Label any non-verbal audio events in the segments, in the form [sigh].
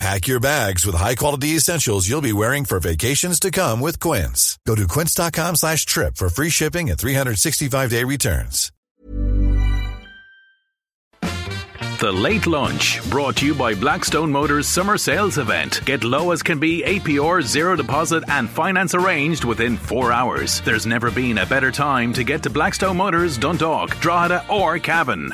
Pack your bags with high-quality essentials you'll be wearing for vacations to come with Quince. Go to quince.com slash trip for free shipping and 365-day returns. The Late Lunch, brought to you by Blackstone Motors Summer Sales Event. Get low as can be APR, zero deposit, and finance arranged within four hours. There's never been a better time to get to Blackstone Motors, Dundalk, Drogheda, or Cavan.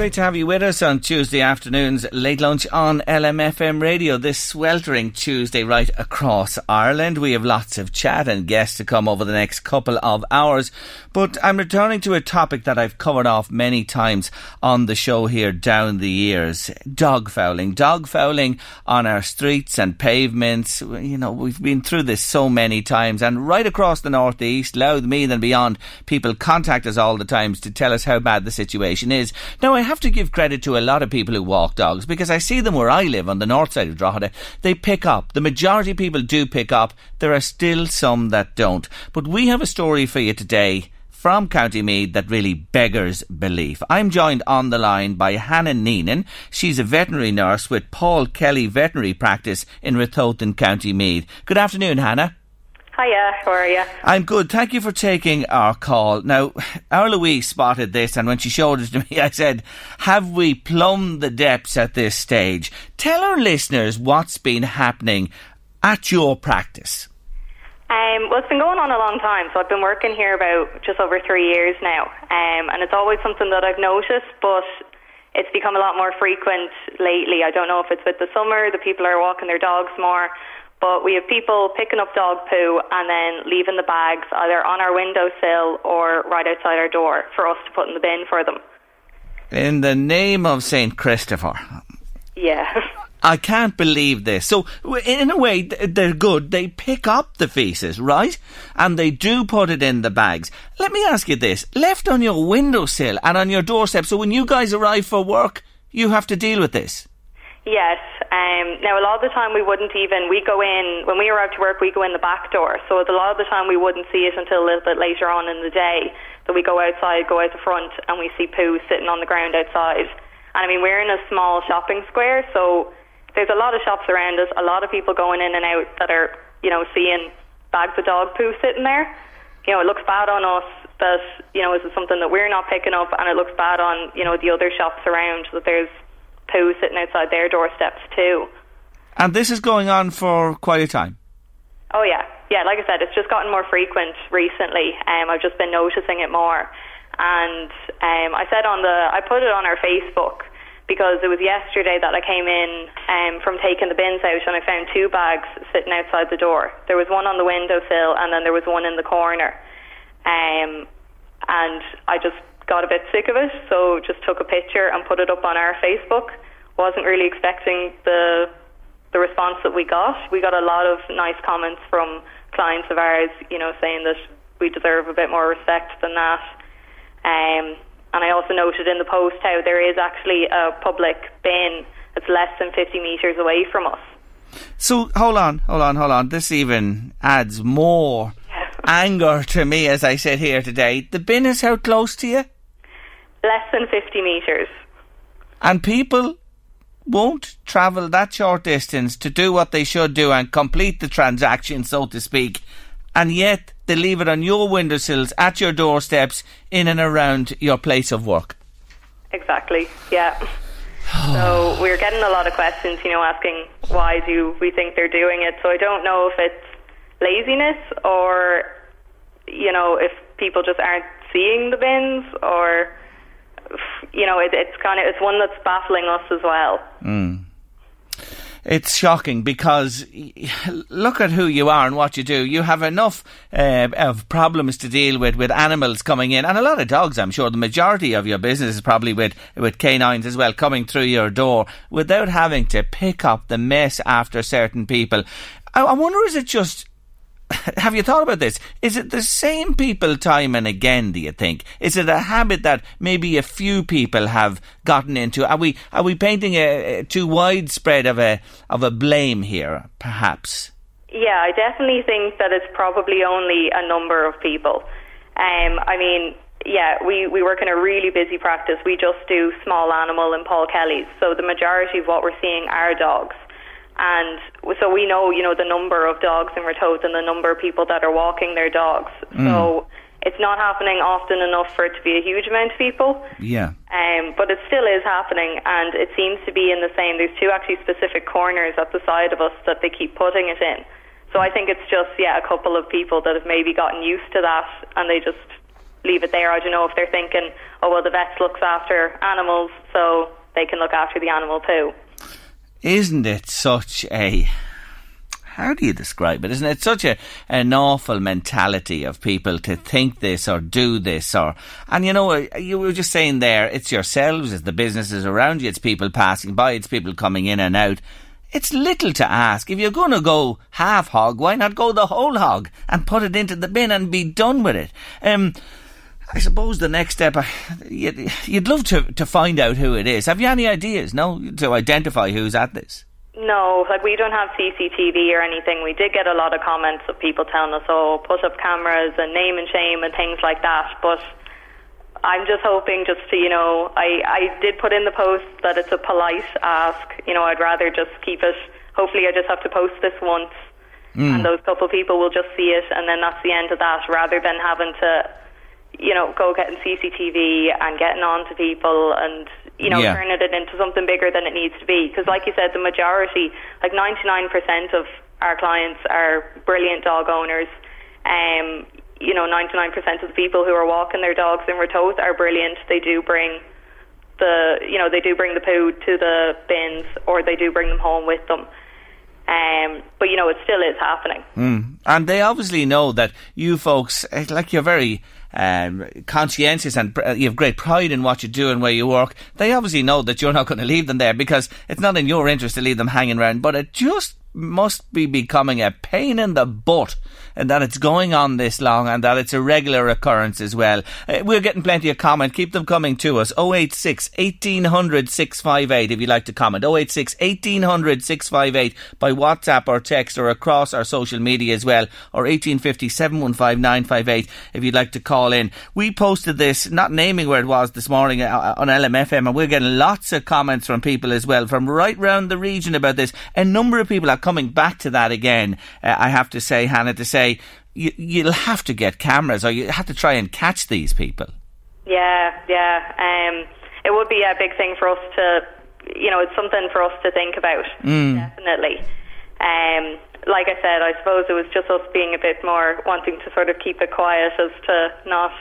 Great to have you with us on Tuesday afternoons, late lunch on LMFM radio. This sweltering Tuesday right across Ireland. We have lots of chat and guests to come over the next couple of hours. But I'm returning to a topic that I've covered off many times on the show here down the years. Dog fouling. Dog fouling on our streets and pavements. You know, we've been through this so many times and right across the northeast, Louth, Meath and beyond, people contact us all the times to tell us how bad the situation is. Now I have to give credit to a lot of people who walk dogs because I see them where I live on the north side of Drogheda. They pick up. The majority of people do pick up. There are still some that don't. But we have a story for you today from County Meath that really beggars belief. I'm joined on the line by Hannah Neenan. She's a veterinary nurse with Paul Kelly Veterinary Practice in Ratoath, County Meath. Good afternoon, Hannah. Hiya, how are you? I'm good. Thank you for taking our call. Now, our Louise spotted this, and when she showed it to me, [laughs] I said, Have we plumbed the depths at this stage? Tell our listeners what's been happening at your practice. Um, well, it's been going on a long time. So I've been working here about just over three years now, um, and it's always something that I've noticed, but it's become a lot more frequent lately. I don't know if it's with the summer, the people are walking their dogs more, but we have people picking up dog poo and then leaving the bags either on our windowsill or right outside our door for us to put in the bin for them. In the name of St. Christopher. Yeah. I can't believe this. So, in a way, they're good. They pick up the feces, right? And they do put it in the bags. Let me ask you this. Left on your windowsill and on your doorstep, so when you guys arrive for work, you have to deal with this. Yes. Um, now, a lot of the time we wouldn't even, we go in, when we arrive to work, we go in the back door. So a lot of the time we wouldn't see it until a little bit later on in the day. So we go outside, go out the front, and we see poo sitting on the ground outside. And I mean, we're in a small shopping square, so there's a lot of shops around us, a lot of people going in and out that are, you know, seeing bags of dog poo sitting there. You know, it looks bad on us that, you know, is it something that we're not picking up, and it looks bad on, you know, the other shops around that there's poo sitting outside their doorsteps too. And this is going on for quite a time. Oh yeah, yeah. Like I said, it's just gotten more frequent recently. Um, I've just been noticing it more, and um, I said on the, I put it on our Facebook because it was yesterday that I came in um, from taking the bins out and I found two bags sitting outside the door. There was one on the windowsill and then there was one in the corner. Um, and I just got a bit sick of it, so just took a picture and put it up on our Facebook. Wasn't really expecting the the response that we got. We got a lot of nice comments from clients of ours, you know, saying that we deserve a bit more respect than that. Um, and I also noted in the post how there is actually a public bin that's less than 50 metres away from us. So hold on, hold on, hold on. This even adds more [laughs] anger to me as I sit here today. The bin is how close to you? Less than 50 metres. And people won't travel that short distance to do what they should do and complete the transaction, so to speak, and yet they leave it on your windowsills, at your doorsteps, in and around your place of work. Exactly, yeah. so [sighs] we're getting a lot of questions, you know, asking why do we think they're doing it. So I don't know if it's laziness or, you know, if people just aren't seeing the bins or you know, it, it's kind of it's one that's baffling us as well. Mm. It's shocking because look at who you are and what you do. You have enough uh, of problems to deal with with animals coming in, and a lot of dogs. I'm sure the majority of your business is probably with with canines as well coming through your door without having to pick up the mess after certain people. I, I wonder, is it just [laughs] have you thought about this? Is it the same people time and again? Do you think? Is it a habit that maybe a few people have gotten into? Are we are we painting a, a too widespread of a of a blame here? Perhaps. Yeah, I definitely think that it's probably only a number of people. Um, I mean, yeah, we, we work in a really busy practice. We just do small animal and Paul Kelly's. So the majority of what we're seeing are dogs. And so we know, you know, the number of dogs in Ratoath and the number of people that are walking their dogs. Mm. So it's not happening often enough for it to be a huge amount of people. Yeah. Um, but it still is happening, and it seems to be in the same. There's two actually specific corners at the side of us that they keep putting it in. So I think it's just yeah, a couple of people that have maybe gotten used to that, and they just leave it there. I don't know if they're thinking, oh well, the vet looks after animals, so they can look after the animal too. Isn't it such a how do you describe it? Isn't it such a an awful mentality of people to think this or do this or and you know you were just saying there it's yourselves, it's the businesses around you, it's people passing by, it's people coming in and out. It's little to ask. If you're going to go half hog, why not go the whole hog and put it into the bin and be done with it? Um, I suppose the next step, you'd, you'd love to, to find out who it is. Have you any ideas, no, to identify who's at this? No, like we don't have CCTV or anything. We did get a lot of comments of people telling us, oh, put up cameras and name and shame and things like that. But I'm just hoping just to, you know, I, I did put in the post that it's a polite ask. You know, I'd rather just keep it. Hopefully, I just have to post this once mm. and those couple of people will just see it and then that's the end of that rather than having to you know, go getting CCTV and getting on to people and, you know, yeah. turning it into something bigger than it needs to be. Because, like you said, the majority, like 99% of our clients are brilliant dog owners. Um, you know, 99% of the people who are walking their dogs in Ratoath are brilliant. They do bring the, you know, they do bring the poo to the bins or they do bring them home with them. Um, but you know, it still is happening. Mm. And they obviously know that you folks, eh, like you're very um, conscientious and pr- you have great pride in what you do and where you work, they obviously know that you're not going to leave them there because it's not in your interest to leave them hanging around. But it just must be becoming a pain in the butt and that it's going on this long and that it's a regular occurrence as well. Uh, we're getting plenty of comment. Keep them coming to us. 086 1800 658 if you'd like to comment. 086 1800 658 by WhatsApp or text or across our social media as well. Or 1850 715 958 if you'd like to call in. We posted this, not naming where it was this morning uh, on LMFM and we're getting lots of comments from people as well from right round the region about this. A number of people are coming back to that again. Uh, I have to say, Hannah, to say you, you'll have to get cameras or you have to try and catch these people. Yeah, yeah. Um, it would be a big thing for us to, you know, it's something for us to think about. Mm. Definitely. Um, like I said, I suppose it was just us being a bit more wanting to sort of keep it quiet as to not.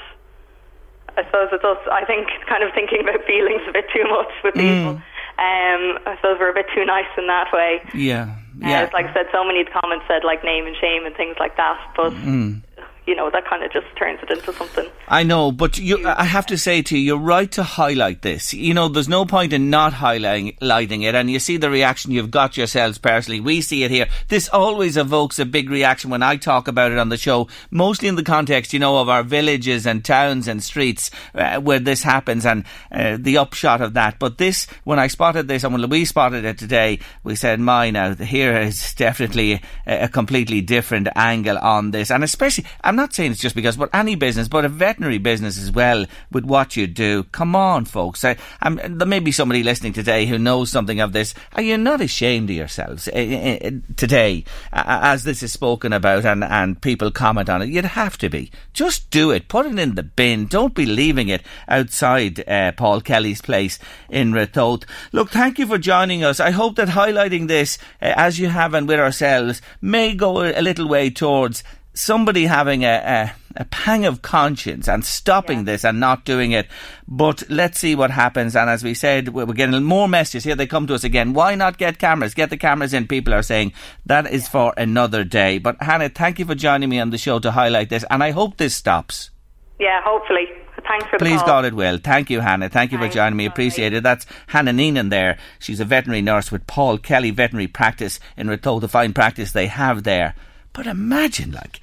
I suppose it's us. I think [laughs] kind of thinking about feelings a bit too much with mm. people. Um, I suppose we're a bit too nice in that way. Yeah. Yeah. Uh, like I said, so many comments said like name and shame and things like that, but mm you know, that kind of just turns it into something. I know, but you, I have to say to you, you're right to highlight this. You know, there's no point in not highlighting it, and you see the reaction you've got yourselves personally. We see it here. This always evokes a big reaction when I talk about it on the show, mostly in the context, you know, of our villages and towns and streets uh, where this happens and uh, the upshot of that. But this, when I spotted this, and when Louise spotted it today, we said, my now, here is definitely a, a completely different angle on this. And especially, I'm not saying it's just because, but any business, but a veterinary business as well, with what you do. Come on, folks. I, there may be somebody listening today who knows something of this. Are you not ashamed of yourselves uh, uh, today, uh, as this is spoken about and, and people comment on it? You'd have to be. Just do it. Put it in the bin. Don't be leaving it outside uh, Paul Kelly's place in Ratoath. Look, thank you for joining us. I hope that highlighting this, uh, as you have and with ourselves, may go a little way towards somebody having a, a, a, pang of conscience and stopping yeah. this and not doing it. But let's see what happens. And as we said, we're getting more messages. Here they come to us again. Why not get cameras? Get the cameras in. People are saying that is yeah. for another day. But Hannah, thank you for joining me on the show to highlight this. And I hope this stops. Yeah, hopefully. Thanks for Please God it will. Thank you, Hannah. Thank you Thanks. for joining me. Appreciate it. That's Hannah Neenan there. She's a veterinary nurse with Paul Kelly Veterinary Practice in Ratoath, the fine practice they have there. But imagine, like,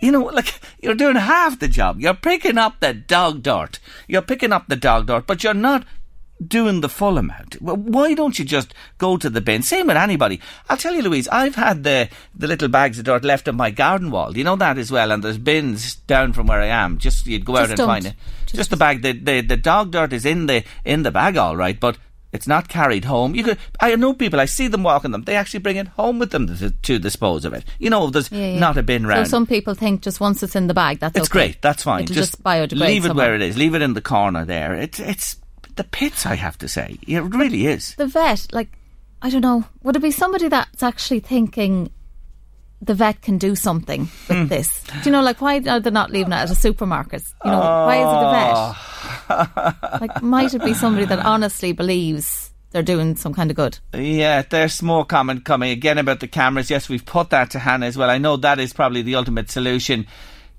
you know, like you're doing half the job. You're picking up the dog dirt. You're picking up the dog dirt, but you're not doing the full amount. Why don't you just go to the bin? Same with anybody. I'll tell you, Louise, I've had the, the little bags of dirt left on my garden wall. You know that as well. And there's bins down from where I am. Just you'd go just out and don't. find it. Just, just the bag. The, the the dog dirt is in the in the bag, all right, but. It's not carried home. You could. I know people. I see them walking them. They actually bring it home with them to, to dispose of it. You know, there's Yeah, yeah. not a bin round. So some people think just once it's in the bag, that's It's okay. great. That's fine. It'll just, biodegrade. leave it somewhere. where it is. Leave it in the corner there. It's it's the pits. I have to say, it really is. The vet, like, I don't know, would it be somebody that's actually thinking the vet can do something with Hmm. this? Do you know, like, why are they not leaving it at a supermarket? You know, why is it the vet? Like, might it be somebody that honestly believes they're doing some kind of good? Yeah, there's more comment coming again about the cameras. Yes, we've put that to Hannah as well. I know that is probably the ultimate solution.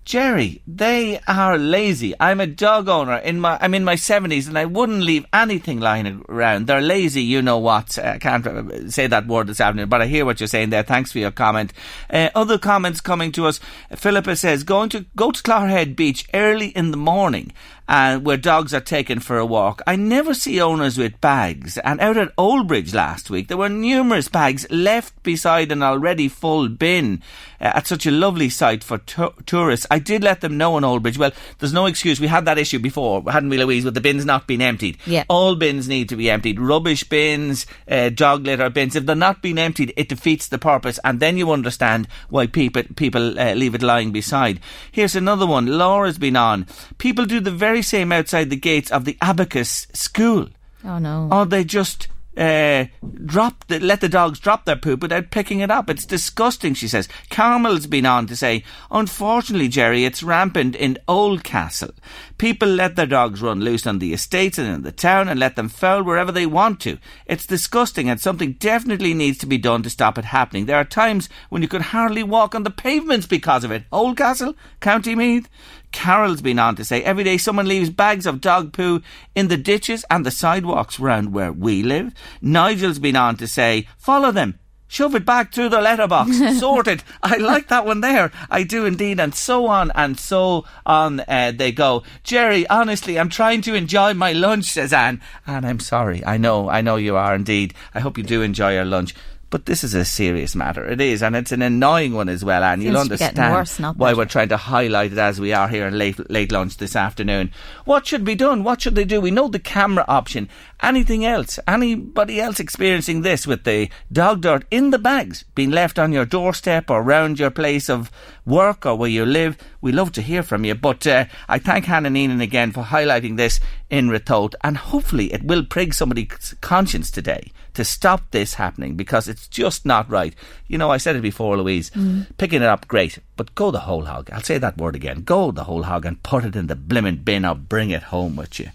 Jerry, they are lazy. I'm a dog owner. In my, I'm in my seventies, and I wouldn't leave anything lying around. They're lazy. You know what? I can't uh, say that word this afternoon, but I hear what you're saying there. Thanks for your comment. Uh, other comments coming to us. Philippa says, going to go to Clogherhead Beach early in the morning and where dogs are taken for a walk. I never see owners with bags. And out at Oldbridge last week, there were numerous bags left beside an already full bin uh, at such a lovely site for tu- tourists. I did let them know in Oldbridge. Well, there's no excuse. We had that issue before, hadn't we, Louise, with the bins not being emptied? Yeah. All bins need to be emptied. Rubbish bins, uh, dog litter bins. If they're not being emptied, it defeats the purpose. And then you understand why people people uh, leave it lying beside. Here's another one. Laura's been on. People do the very same outside the gates of the Abacus School. Oh, no. Or they just uh, drop the, let the dogs drop their poop without picking it up. It's disgusting, she says. Carmel's been on to say, unfortunately, Jerry, it's rampant in Oldcastle. People let their dogs run loose on the estates and in the town and let them foul wherever they want to. It's disgusting and something definitely needs to be done to stop it happening. There are times when you could hardly walk on the pavements because of it. Oldcastle, County Meath. Carol's been on to say every day someone leaves bags of dog poo in the ditches and the sidewalks round where we live. Nigel's been on to say follow them. Shove it back through the letterbox. [laughs] Sorted. I like that one there. I do indeed. And so on and so on uh, they go. Jerry, honestly, I'm trying to enjoy my lunch, says Anne. And I'm sorry. I know, I know you are indeed. I hope you do enjoy your lunch. But this is a serious matter. It is, and it's an annoying one as well. And you'll Seems to be getting understand worse, why we're trying to highlight it as we are here in late late lunch this afternoon. What should be done? What should they do? We know the camera option. Anything else? Anybody else experiencing this with the dog dirt in the bags being left on your doorstep or round your place of work or where you live? We love to hear from you. But uh, I thank Hannah Neenan again for highlighting this in Ratoath, and hopefully it will prig somebody's conscience today to stop this happening because it's just not right. You know, I said it before, Louise. Mm. Picking it up, great, but go the whole hog. I'll say that word again. Go the whole hog and put it in the blimmin' bin or bring it home with you.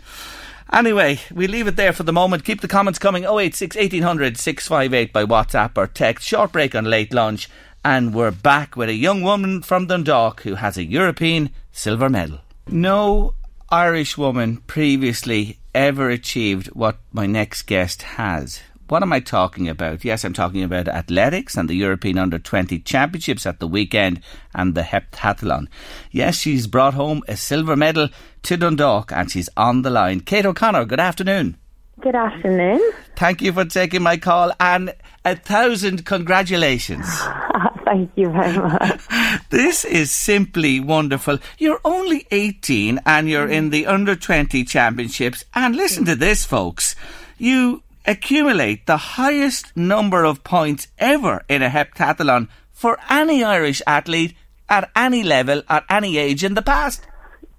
Anyway, we leave it there for the moment. Keep the comments coming 086 1800 658 by WhatsApp or text. Short break on late lunch. And we're back with a young woman from Dundalk who has a European silver medal. No Irish woman previously ever achieved what my next guest has. What am I talking about? Yes, I'm talking about athletics and the European Under 20 Championships at the weekend and the heptathlon. Yes, she's brought home a silver medal to Dundalk and she's on the line. Kate O'Connor, good afternoon. Good afternoon. Thank you for taking my call and a thousand congratulations. [laughs] Thank you very much. [laughs] This is simply wonderful. You're only 18 and you're in the under 20 championships. And listen to this, folks. You accumulate the highest number of points ever in a heptathlon for any Irish athlete at any level, at any age in the past.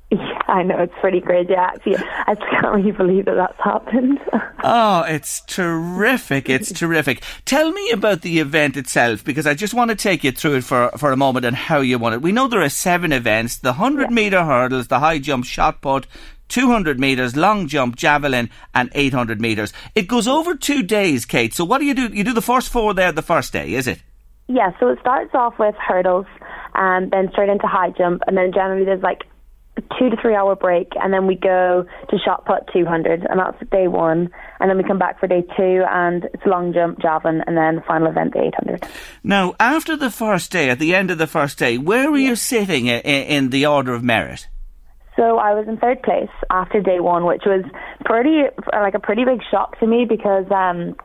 Yeah, I know it's pretty crazy. Actually, I just can't really believe that that's happened. [laughs] Oh, it's terrific. It's terrific. Tell me about the event itself because I just want to take you through it for, for a moment and how you won it. We know there are seven events the 100 metre hurdles, the high jump, shot put, 200 metres, long jump, javelin, and 800 metres. It goes over two days, Kate. So what do you do? You do the first four there the first day, is it? yeah, so it starts off with hurdles, and then straight into high jump, and then generally there's like two to three hour break, and then we go to shot put 200, and that's day one. And then we come back for day two, and it's long jump, javelin, and then the final event, the 800. Now, after the first day, at the end of the first day, where were you sitting in, in the order of merit? So I was in third place after day one, which was pretty like a pretty big shock to me because um,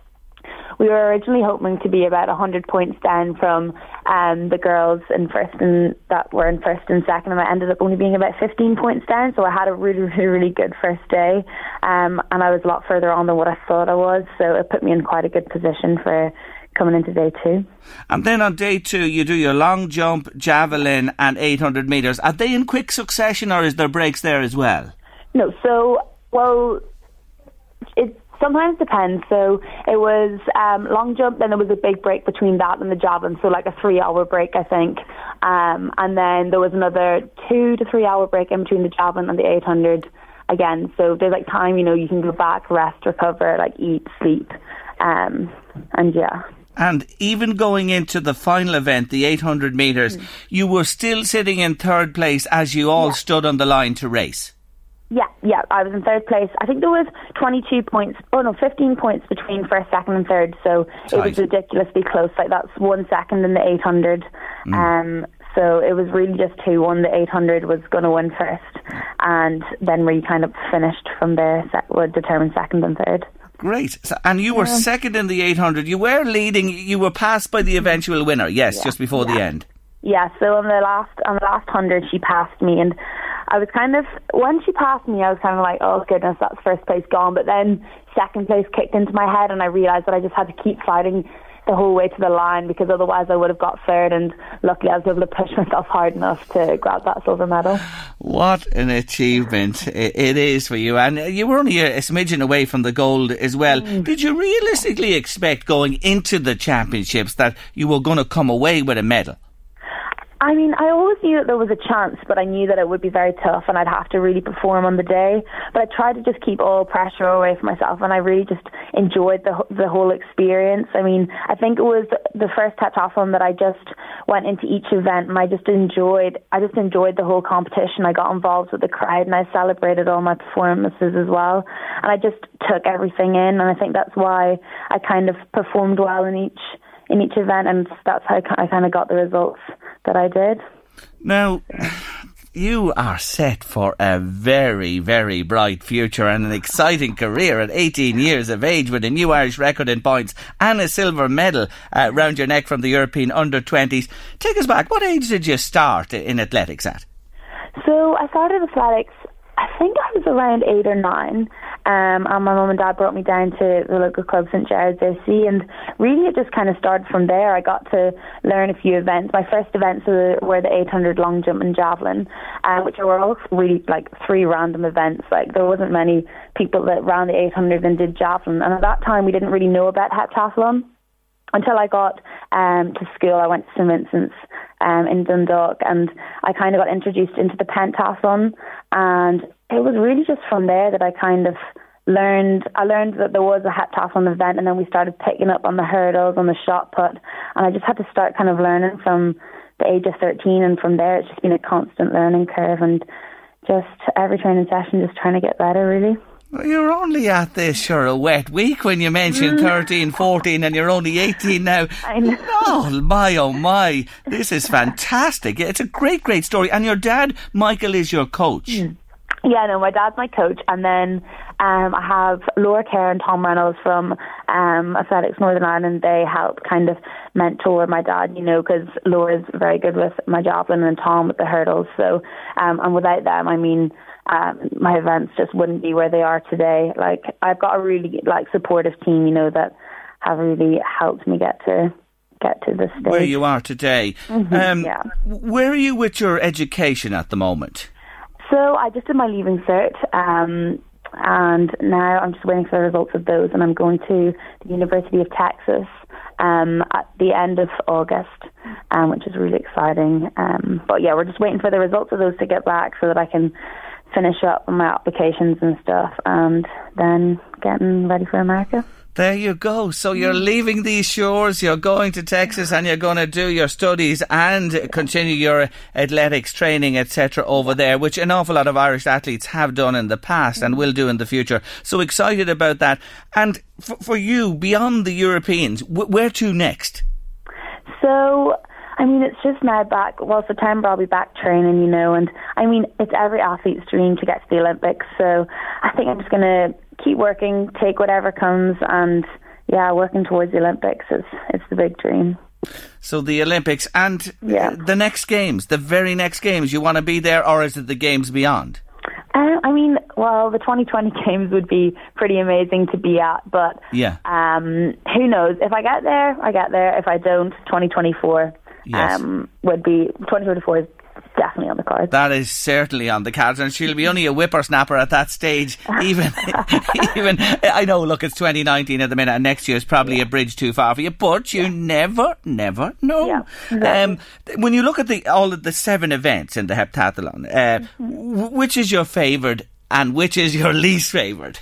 we were originally hoping to be about 100 points down from um, the girls in first and that were in first and second, and I ended up only being about 15 points down. So I had a really, [laughs] really, really good first day, um, and I was a lot further on than what I thought I was. So it put me in quite a good position for coming into day two. And then on day two, you do your long jump, javelin, and 800 metres. Are they in quick succession, or is there breaks there as well? No, so well, it sometimes depends. So it was um, long jump, then there was a big break between that and the javelin, so like a three hour break, I think. Um, and then there was another two to three hour break in between the javelin and the 800 again. So there's like time, you know, you can go back, rest, recover, like eat, sleep. Um, and yeah. And even going into the final event, the 800 metres, mm. you were still sitting in third place as you all yeah. stood on the line to race. Yeah, yeah, I was in third place. I think there was 22 points, oh no, 15 points between first, second, and third. So Tight. it was ridiculously close. Like that's one second in the 800. Mm. Um, so it was really just who won the 800 was going to win first, and then we kind of finished from there. Would determine second and third. Great. So, and you were yeah. second in the 800. You were leading. You were passed by the eventual winner. Yes, yeah. just before yeah. the end. Yeah. So on the last on the last hundred, she passed me, and I was kind of when she passed me, I was kind of like, oh goodness, that's first place gone. But then second place kicked into my head, and I realised that I just had to keep fighting the whole way to the line because otherwise I would have got third. And luckily, I was able to push [laughs] myself hard enough to grab that silver medal. What an achievement it is for you! And you were only a smidgen away from the gold as well. Mm. Did you realistically expect going into the championships that you were going to come away with a medal? I mean, I always knew that there was a chance, but I knew that it would be very tough and I'd have to really perform on the day. But I tried to just keep all pressure away from myself and I really just enjoyed the the whole experience. I mean, I think it was the first heptathlon that I just went into each event and I just enjoyed I just enjoyed the whole competition. I got involved with the crowd and I celebrated all my performances as well. And I just took everything in and I think that's why I kind of performed well in each in each event, and that's how I kind of got the results that I did. Now, you are set for a very, very bright future and an exciting career at 18 years of age with a new Irish record in points and a silver medal uh, round your neck from the European under 20s. Take us back. What age did you start in athletics at? So I started athletics, I think I was around eight or nine. Um, and my mum and dad brought me down to the local club, St Gerard's AC, and really it just kind of started from there. I got to learn a few events. My first events were, were the 800 long jump and javelin, uh, which were all really like three random events. Like there wasn't many people that ran the 800 and did javelin, and at that time we didn't really know about heptathlon until I got um, to school. I went to St Vincent's um, in Dundalk, and I kind of got introduced into the pentathlon, and it was really just from there that I kind of learned I learned that there was a heptathlon event and then we started picking up on the hurdles on the shot put and I just had to start kind of learning from the age of 13 and from there it's just been a constant learning curve and just every training session just trying to get better really. You're only at this, sure, a wet week when you mention mm. 13, 14 and you're only 18 now. [laughs] I know. Oh, my, oh, my. This is fantastic. It's a great, great story. And your dad, Michael, is your coach. Mm. Yeah, no, my dad's my coach, and then um, I have Laura Kerr and Tom Reynolds from um, Athletics Northern Ireland. They help kind of mentor my dad, you know, because Laura's very good with my javelin and Tom with the hurdles. So, um, and without them, I mean, um, my events just wouldn't be where they are today. Like I've got a really like supportive team, you know, that have really helped me get to get to this stage. Where you are today. Mm-hmm, um, yeah. Where are you with your education at the moment? So I just did my leaving cert, um, and now I'm just waiting for the results of those, and I'm going to the University of Texas um, at the end of August, um, which is really exciting. Um, but yeah, we're just waiting for the results of those to get back so that I can finish up my applications and stuff, and then getting ready for America. There you go. So you're Mm. leaving these shores, you're going to Texas, and you're going to do your studies and continue your athletics training, etc. over there, which an awful lot of Irish athletes have done in the past and will do in the future. So excited about that. And f- for you, beyond the Europeans, where to next? So, I mean, it's just now back. Well, September I'll be back training, you know, and I mean, it's every athlete's dream to get to the Olympics. So, I think I'm just going to keep working, take whatever comes, and yeah, working towards the Olympics is it's the big dream. So the Olympics and Yeah. the next games, the very next games, you want to be there, or is it the games beyond? Uh, I mean, well, the 2020 [laughs] games would be pretty amazing to be at, but Yeah. um, who knows? If I get there, I get there. If I don't, 2024 Yes. um, would be 2024 is definitely on the cards. That is certainly on the cards, and she'll be only a whippersnapper at that stage. Even, [laughs] even I know. Look, it's 2019 at the minute, and next year is probably a bridge too far for you. But you never, never know. Yeah, exactly. um, when you look at the all of the seven events in the heptathlon, uh, Mm-hmm. w- which is your favourite and which is your [laughs] least favourite?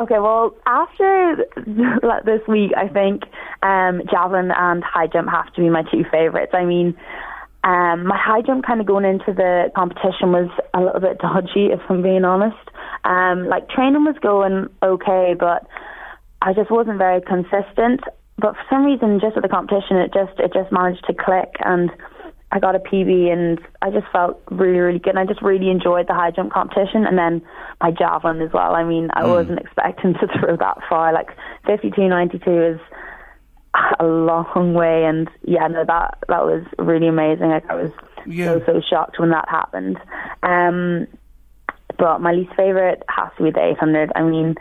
Okay. Well, after [laughs] this week, I think um, javelin and high jump have to be my two favorites. I mean, um, my high jump kind of going into the competition was a little bit [laughs] dodgy, if I'm being honest. Um, like training was going okay, but I just wasn't very consistent. But for some reason, just at the competition, it just it just managed to click, and I got a PB, and I just felt really really good. And I just really enjoyed the high jump competition, and then my javelin as well. I mean, I wasn't expecting [laughs] to throw that far. Like fifty two ninety two is a long way, and yeah, no, that that was really amazing. Like I was Yeah. so so shocked when that happened. Um, but my least favorite has to be the 800. I mean,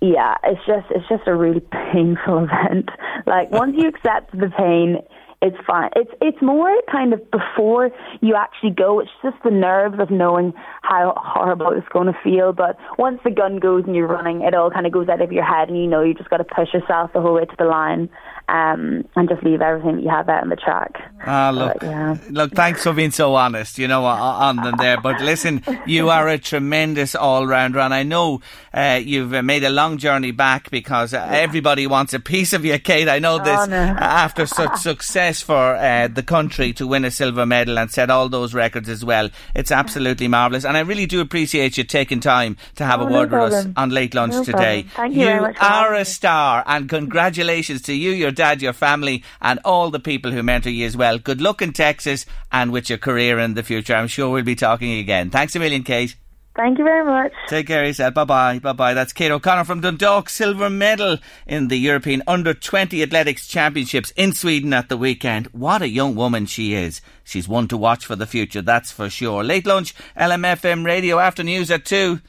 yeah, it's just it's just a really [laughs] painful event. Like once you accept the pain, it's fine. It's it's more kind of before you actually go. It's just the nerves of knowing how horrible it's going to feel. But once the gun goes and you're running, it all kind of goes out of your head, and you know you just got to push yourself the whole way to the line, um, and just leave everything that you have out on the track. Ah, look, But, yeah. look. Thanks for being so honest. You know, on on them there. But listen, you [laughs] are a tremendous all rounder, and I know uh, you've uh, made a long journey back because uh, everybody wants a piece of you, Kate. I know this Oh, no. after such [laughs] success for uh, the country to win a silver medal and set all those records as well. It's absolutely marvelous, and I really do appreciate you taking time to have Oh, a no word with us on late lunch No today. problem. Thank you very much are a star, and congratulations to you, your dad, your family, and all the people who mentor you as well. Good luck in Texas and with your career in the future. I'm sure we'll be talking again. Thanks a million, Kate. Thank you very much. Take care of yourself. Bye bye. Bye bye. That's Kate O'Connor from Dundalk. Silver medal in the European Under 20 Athletics Championships in Sweden at the weekend. What a young woman she is. She's one to watch for the future, that's for sure. Late lunch, LMFM radio after news at 2.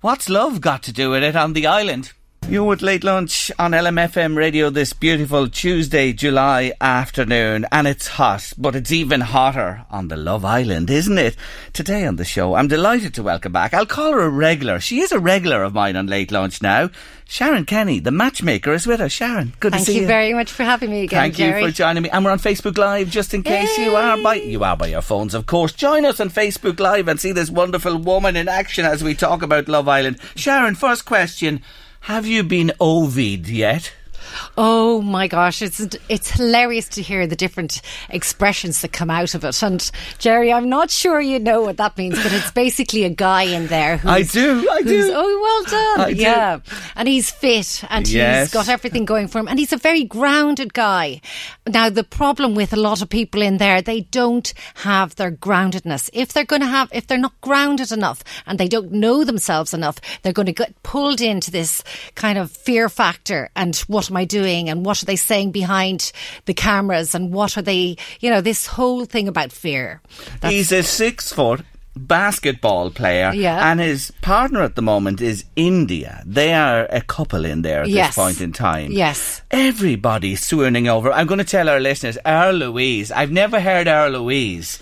What's love got to do with it on the island? You with late lunch on LMFM radio this beautiful Tuesday, July afternoon, and it's hot, but it's even hotter on the Love Island, isn't it? Today on the show, I'm delighted to welcome back. I'll call her a regular. She is a regular of mine on late lunch now. Sharon Kenny, the matchmaker, is with us. Sharon, good Thank to see you Thank you. very much for having me again, Thank Jerry. you for joining me. And we're on Facebook Live just in case you are by you are by your phones, of course. Join us on Facebook Live and see this wonderful woman in action as we talk about Love Island. Sharon, first question. Have you been Ovie'd yet? Oh my gosh, it's it's hilarious to hear the different expressions that come out of it. And Jerry, I'm not sure you know what that means, but it's basically a guy in there who's, I do, I do. Oh, well done. I do. yeah. And he's fit and Yes. he's got everything going for him and he's a very grounded guy. Now, the problem with a lot of people in there, they don't have their groundedness. If they're going to have, if they're not grounded enough and they don't know themselves enough, they're going to get pulled into this kind of fear factor and what am I doing and what are they saying behind the cameras and what are they, you know, this whole thing about fear. That's- He's a six foot basketball player. Yeah. And his partner at the moment is India. They are a couple in there at Yes. this point in time. Yes. Everybody's swooning over. I'm going to tell our listeners, our Louise, I've never heard our Louise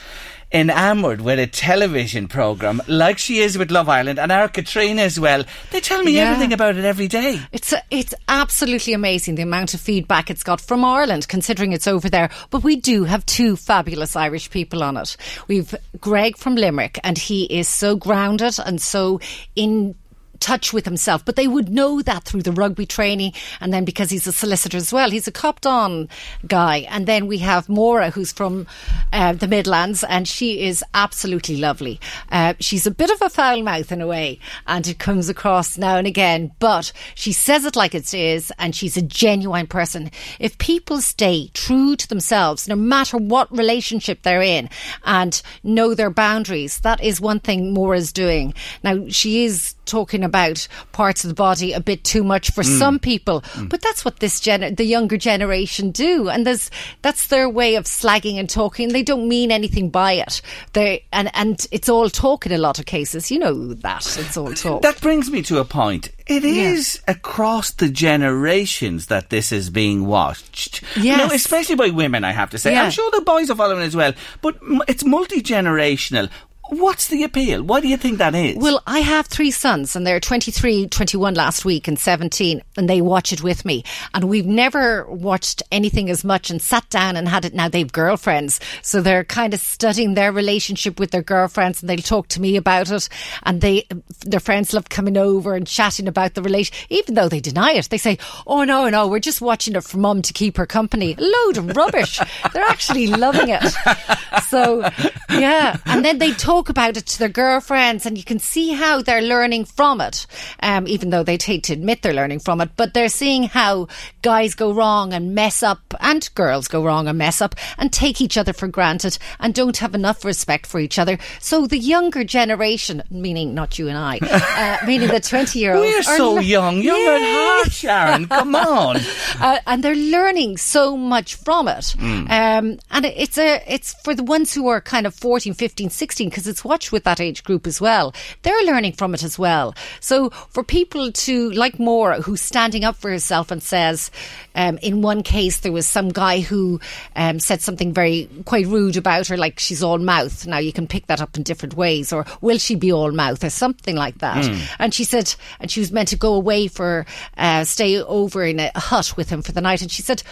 enamoured with a television programme like she is with Love Island and our Katrina as well. They tell me Yeah. everything about it every day. It's uh, it's absolutely amazing the amount of feedback it's got from Ireland, considering it's over there. But we do have two fabulous Irish people on it. We've Greg from Limerick, and he is so grounded and so in touch with himself, but they would know that through the rugby training. And then because he's a solicitor as well, he's a copped on guy. And then we have Maura, who's from uh, the Midlands, and she is absolutely lovely. Uh, she's a bit of a foul mouth in a way, and it comes across now and again, but she says it like it is, and she's a genuine person. If people stay true to themselves, no matter what relationship they're in, and know their boundaries, that is one thing Maura's doing. Now, she is talking about parts of the body a bit too much for Mm. some people, but that's what this gen- the younger generation do, and there's that's their way of slagging and talking. They don't mean anything by it. They and and it's all talk in a lot of cases. You know that it's all talk. That brings me to a point. It is Yeah. across the generations that this is being watched. You know, especially by women, I have to say. Yeah. I'm sure the boys are following as well, but it's multi generational. What's the appeal? Why do you think that is? Well, I have three sons, and they're 23, 21 last week, and 17, and they watch it with me. And we've never watched anything as much and sat down and had it. Now they've girlfriends, so they're kind of studying their relationship with their girlfriends, and they'll talk to me about it. And they, their friends love coming over and chatting about the relation, even though they deny it. They say, "Oh no, no, we're just watching it for mum to keep her company." A load of rubbish. they're actually loving it. So, yeah. And then they talk about it to their girlfriends, and you can see how they're learning from it, um, even though they hate to admit they're learning from it. But they're seeing how guys go wrong and mess up, and girls go wrong and mess up, and take each other for granted and don't have enough respect for each other. So the younger generation, meaning not you and I, [laughs] uh, meaning the 20 year olds, We're so young, young at heart, Sharon. Come on. [laughs] uh, and they're learning so much from it. Um, and it's a it's for the ones who are kind of 14, 15, 16 because it's watched with that age group as well. They're learning from it as well. So for people to like Maura who's standing up for herself and says, um, in one case there was some guy who um, said something very quite rude about her, like she's all mouth. Now you can pick that up in different ways, or will she be all mouth, or something like that. And she said, and she was meant to go away for uh, stay over in a hut with him for the night, and she said.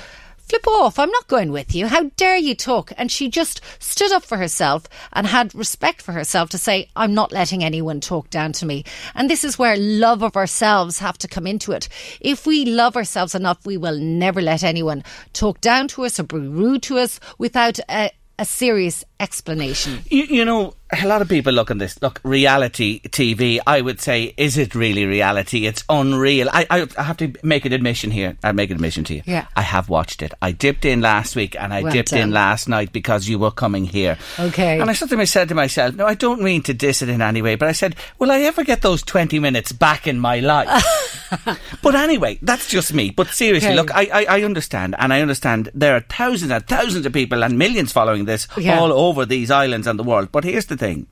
Flip off, I'm not going with you. How dare you talk? And she just stood up for herself and had respect for herself to say, I'm not letting anyone talk down to me. And this is where love of ourselves have to come into it. If we love ourselves enough, we will never let anyone talk down to us or be rude to us without a, a serious explanation. You, you know, a lot of people look at this. Look, reality TV. I would say, is it really reality? It's unreal. I, I, I have to make an admission here. I'll make an admission to you. Yeah. I have watched it. I dipped in last week and I Well dipped in last night because you were coming here. Okay. And I to said to myself, no, I don't mean to diss it in any way, but I said, will I ever get those twenty minutes back in my life? [laughs] but anyway, that's just me. But seriously, Okay. look, I, I, I understand, and I understand there are thousands and thousands of people and millions following this Yeah. all over these islands and the world. But here's the thing.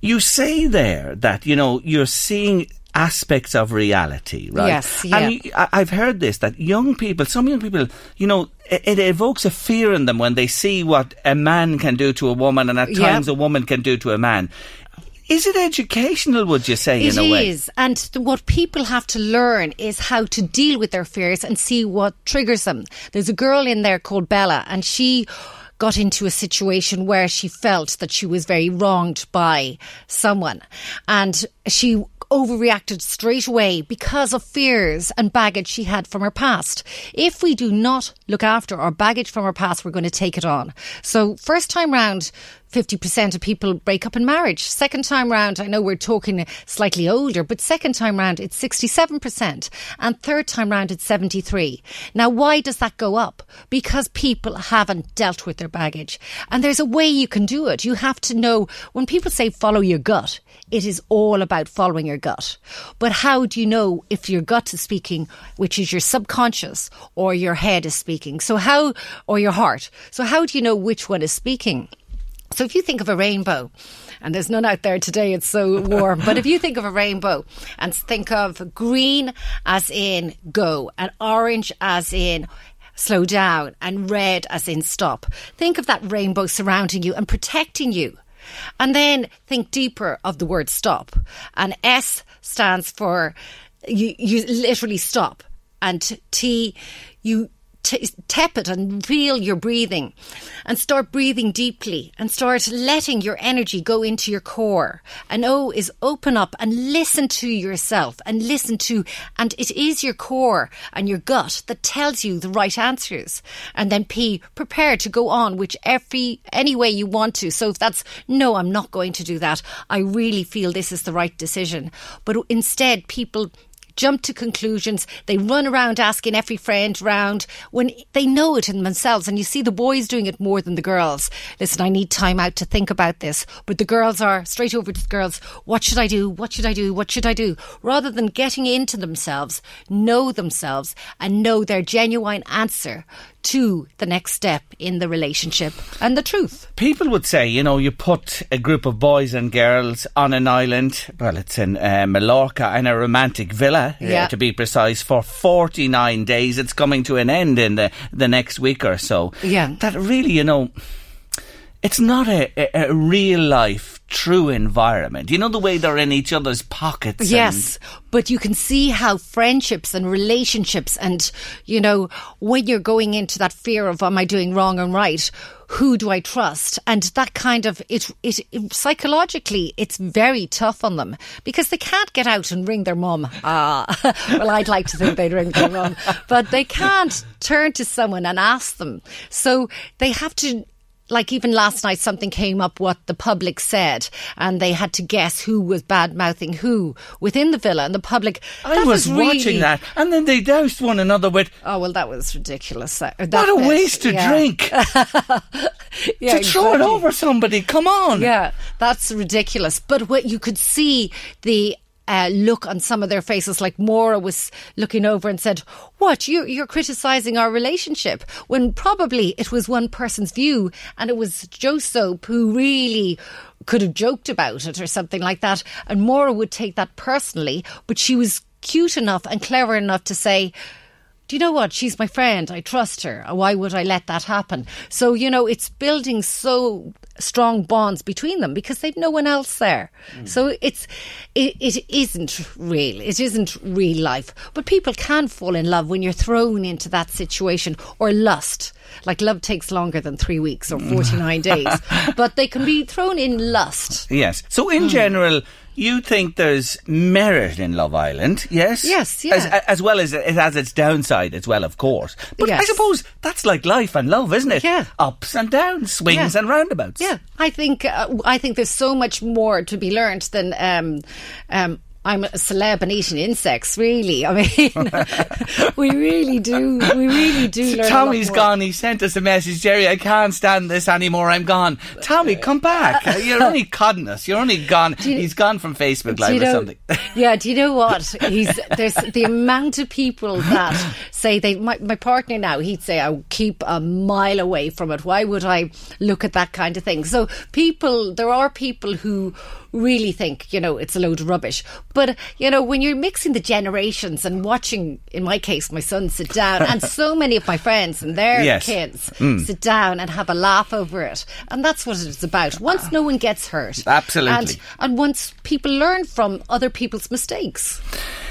You say there that, you know, you're seeing aspects of reality, right? Yes, yeah. And you, I, I've heard this, that young people, some young people, you know, it, it evokes a fear in them when they see what a man can do to a woman and at Yeah. times a woman can do to a man. Is it educational, would you say, It in a way? is, and th- what people have to learn is how to deal with their fears and see what triggers them. There's a girl in there called Bella, and she got into a situation where she felt that she was very wronged by someone, and she overreacted straight away because of fears and baggage she had from her past. If we do not look after our baggage from our past, we're going to take it on. So, first time round, 50% of people break up in marriage. Second time round, I know we're talking slightly older, but second time round, it's 67%. And third time round, it's 73. Now, why does that go up? Because people haven't dealt with their baggage. And there's a way you can do it. You have to know when people say follow your gut, it is all about following your gut. But how do you know if your gut is speaking, which is your subconscious, or your head is speaking? So how, or your heart. So how do you know which one is speaking? So if you think of a rainbow, and there's none out there today, it's so warm, but if you think of a rainbow and think of green as in go, and orange as in slow down, and red as in stop, think of that rainbow surrounding you and protecting you. And then think deeper of the word stop. And S stands for you, you literally stop. And T, you t- it and feel your breathing and start breathing deeply and start letting your energy go into your core. And O is open up and listen to yourself and listen to, and it is your core and your gut that tells you the right answers. And then P, prepare to go on which every, any way you want to. So if that's, no, I'm not going to do that. I really feel this is the right decision. But instead, people jump to conclusions. They run around asking every friend round when they know it in themselves. And you see the boys doing it more than the girls. Listen, I need time out to think about this. But the girls are straight over to the girls. What should I do? What should I do? What should I do? Rather than getting into themselves, know themselves and know their genuine answer to the next step in the relationship and the truth. People would say, you know, you put a group of boys and girls on an island, well, it's in uh, Mallorca, in a romantic villa, uh, yeah. to be precise, for 49 days. It's coming to an end in the, the next week or so. Yeah. That really, you know, it's not a, a, a real life true environment. You know the way they're in each other's pockets. Yes, but you can see how friendships and relationships, and you know, when you're going into that fear of am I doing wrong and right, who do I trust? And that kind of it, it, it psychologically, it's very tough on them because they can't get out and ring their mum. Ah, [laughs] well, I'd like to think they'd ring their mum, but they can't turn to someone and ask them. So they have to like even last night something came up what the public said and they had to guess who was bad mouthing who within the villa and the public I was, was really, watching that and then they doused one another with oh well that was ridiculous. That, what a waste to yeah. drink. [laughs] Yeah, to exactly. throw it over somebody come on. Yeah that's ridiculous. But what you could see the uh, look on some of their faces, like Maura was looking over and said, "What you, you're criticising our relationship?" When probably it was one person's view, and it was Joe Soap who really could have joked about it or something like that, and Maura would take that personally, but she was cute enough and clever enough to say do you know what? She's my friend. I trust her. Why would I let that happen? So, you know, it's building so strong bonds between them because they've no one else there. Mm. So it's, it, it isn't real. It isn't real life. But people can fall in love when you're thrown into that situation or lust. Like love takes longer than three weeks or [laughs] 49 days, but they can be thrown in lust. Yes. So in mm. general, you think there's merit in Love Island, yes? Yes, yeah. As, as, well as it has its downside as well, of course. But yes. I suppose that's like life and love, isn't it? Yeah. Ups and downs, swings yeah. and roundabouts. Yeah, I think uh, I think there's so much more to be learned than um, um, I'm a celeb and eating insects, really. I mean, [laughs] we really do. We really do [laughs] learn. Tommy's gone. He sent us a message, Jerry. I can't stand this anymore. I'm gone. Tommy, uh, come back. Uh, You're only codding us. You're only gone. You, He's gone from Facebook Live know, or something. [laughs] yeah. Do you know what? He's there's the amount of people that say they. My, my partner now, he'd say, "I will keep a mile away from it. Why would I look at that kind of thing?" So people, there are people who really think, you know, it's a load of rubbish. But, you know, when you're mixing the generations and watching, in my case, my son sit down and so [laughs] many of my friends and their yes. kids mm. sit down and have a laugh over it. And that's what it's about. Once no one gets hurt. Absolutely. And, and once people learn from other people's mistakes.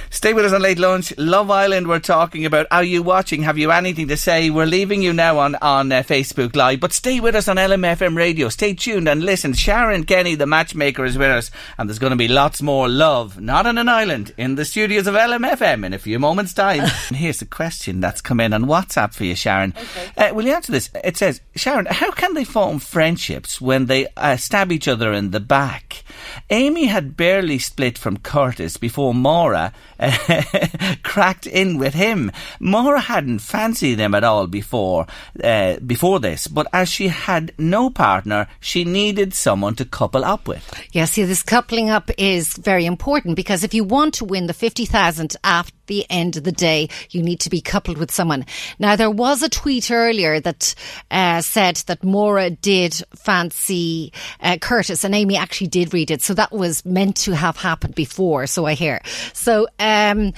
Stay with us on Late Lunch. Love Island, we're talking about. Are you watching? Have you anything to say? We're leaving you now on, on uh, Facebook Live, but stay with us on LMFM radio. Stay tuned and listen. Sharon Kenny, the matchmaker, is with us, and there's going to be lots more love, not on an island, in the studios of LMFM in a few moments' time. [laughs] and here's a question that's come in on WhatsApp for you, Sharon. Okay. Uh, will you answer this? It says, Sharon, how can they form friendships when they uh, stab each other in the back? Amy had barely split from Curtis before Maura [laughs] cracked in with him. Maura hadn't fancied him at all before uh, before this, but as she had no partner, she needed someone to couple up with. Yes, see, this coupling up is very important because if you want to win the fifty thousand after the end of the day, you need to be coupled with someone. Now, there was a tweet earlier that uh, said that Maura did fancy uh, Curtis, and Amy actually did read it, so that was meant to have happened before. So I hear. So. Um,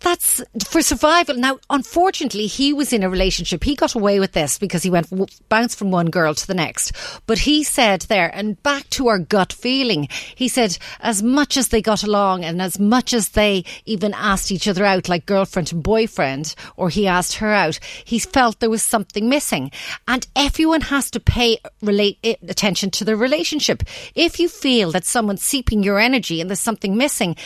that's for survival. Now, unfortunately, he was in a relationship. He got away with this because he went bounced from one girl to the next. But he said there, and back to our gut feeling, he said, as much as they got along and as much as they even asked each other out, like girlfriend and boyfriend, or he asked her out, he felt there was something missing. And everyone has to pay relate eh, attention to the relationship. If you feel that someone's seeping your energy and there's something missing,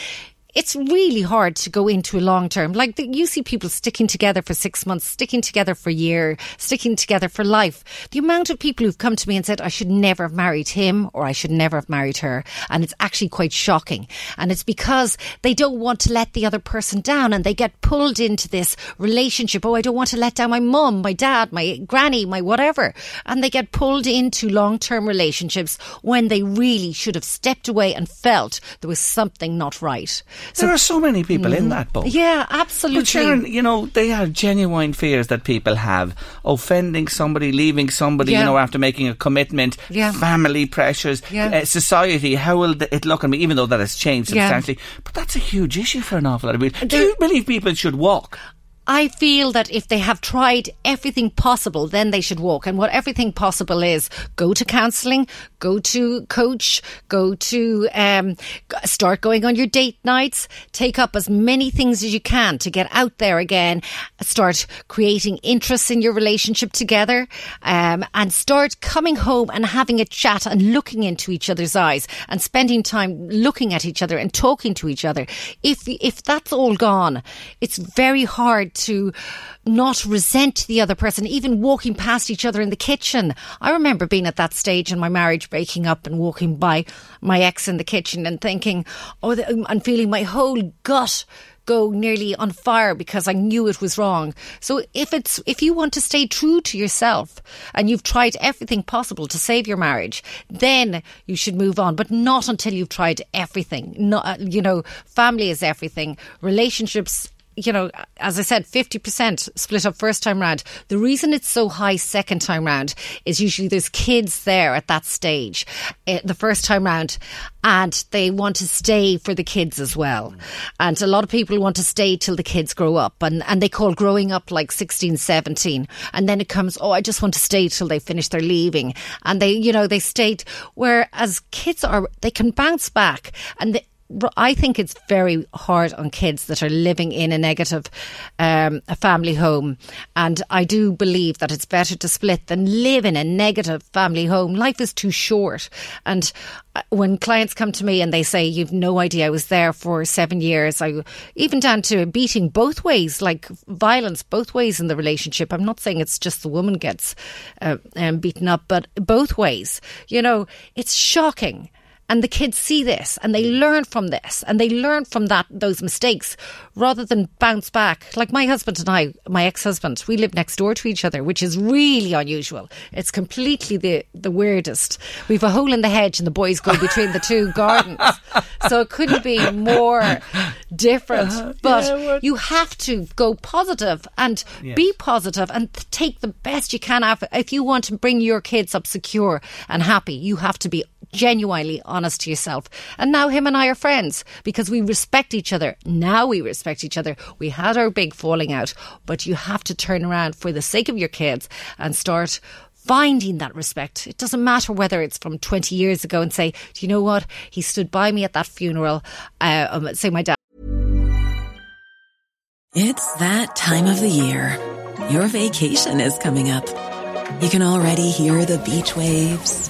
it's really hard to go into a long term. Like the, you see people sticking together for six months, sticking together for a year, sticking together for life. The amount of people who've come to me and said, I should never have married him or I should never have married her. And it's actually quite shocking. And it's because they don't want to let the other person down and they get pulled into this relationship. Oh, I don't want to let down my mum, my dad, my granny, my whatever. And they get pulled into long term relationships when they really should have stepped away and felt there was something not right. So, there are so many people mm, in that boat. Yeah, absolutely. But Sharon, you know, they have genuine fears that people have. Offending somebody, leaving somebody, yeah. you know, after making a commitment, yeah. family pressures, yeah. uh, society, how will it look on me, even though that has changed substantially. But that's a huge issue for an awful lot of people. Do you believe people should walk? I feel that if they have tried everything possible, then they should walk. And what everything possible is, go to counselling, go to coach, go to um, start going on your date nights, take up as many things as you can to get out there again, start creating interests in your relationship together, um, and start coming home and having a chat and looking into each other's eyes and spending time looking at each other and talking to each other. If if that's all gone, it's very hard to not resent the other person, even walking past each other in the kitchen. I remember being at that stage in my marriage, breaking up and walking by my ex in the kitchen and thinking, oh, um, and feeling my whole gut go nearly on fire because I knew it was wrong. So if it's if you want to stay true to yourself and you've tried everything possible to save your marriage, then you should move on, but not until you've tried everything. Not uh, you know, family is everything. Relationships you know, as I said, 50% split up first time round. The reason it's so high second time round is usually there's kids there at that stage, uh, the first time round, and they want to stay for the kids as well. And a lot of people want to stay till the kids grow up, and, and they call growing up like 16, 17. And then it comes, oh, I just want to stay till they finish their leaving. And they, you know, they stayed, whereas kids are, they can bounce back and they, I think it's very hard on kids that are living in a negative um, family home. And I do believe that it's better to split than live in a negative family home. Life is too short. And uh, when clients come to me and they say, You've no idea, I was there for seven years, I even down to beating both ways, like violence both ways in the relationship. I'm not saying it's just the woman gets uh, um, beaten up, but both ways. You know, it's shocking and the kids see this and they learn from this and they learn from that those mistakes rather than bounce back. Like my husband and I, my ex-husband, we live next door to each other, which is really unusual. It's completely the the weirdest. We've a hole in the hedge and the boys go between the two [laughs] gardens. So it couldn't be more different. Uh, but yeah, you have to go positive and yes. be positive and take the best you can. If you want to bring your kids up secure and happy, you have to be genuinely honest to yourself. And now him and I are friends because we respect each other. Now we respect each other. We had our big falling out, but you have to turn around for the sake of your kids and start finding that respect. It doesn't matter whether it's from 20 years ago and say, do you know what? He stood by me at that funeral. Uh, um, say my dad. It's that time of the year. Your vacation is coming up. You can already hear the beach waves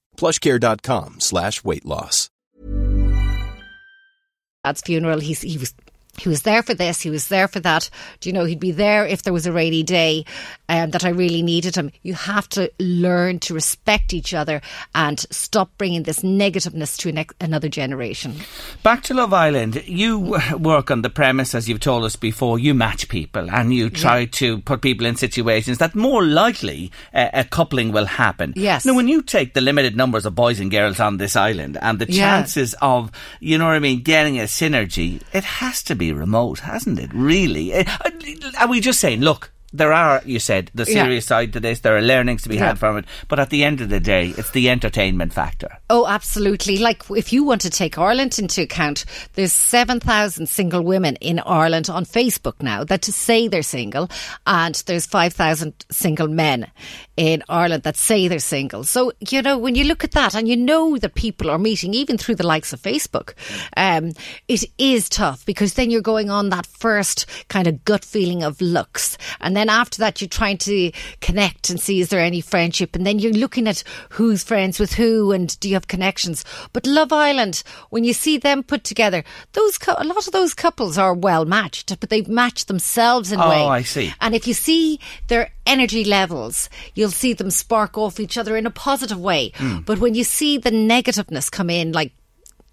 plushcare.com slash weight loss. Dad's funeral, he's, he was he was there for this, he was there for that. Do you know, he'd be there if there was a rainy day um, that I really needed him. You have to learn to respect each other and stop bringing this negativeness to ne- another generation. Back to Love Island, you work on the premise, as you've told us before, you match people and you try yeah. to put people in situations that more likely uh, a coupling will happen. Yes. Now, when you take the limited numbers of boys and girls on this island and the chances yeah. of, you know what I mean, getting a synergy, it has to be remote, hasn't it? Really? Eh, are we just saying, look, there are, you said, the serious yeah. side to this. There are learnings to be yeah. had from it. But at the end of the day, it's the entertainment factor. Oh, absolutely. Like, if you want to take Ireland into account, there's 7,000 single women in Ireland on Facebook now that say they're single, and there's 5,000 single men in Ireland that say they're single. So, you know, when you look at that and you know that people are meeting, even through the likes of Facebook, um, it is tough because then you're going on that first kind of gut feeling of looks. And then then after that, you're trying to connect and see is there any friendship, and then you're looking at who's friends with who and do you have connections. But Love Island, when you see them put together, those a lot of those couples are well matched, but they've matched themselves in a oh, way. Oh, I see. And if you see their energy levels, you'll see them spark off each other in a positive way. Mm. But when you see the negativeness come in, like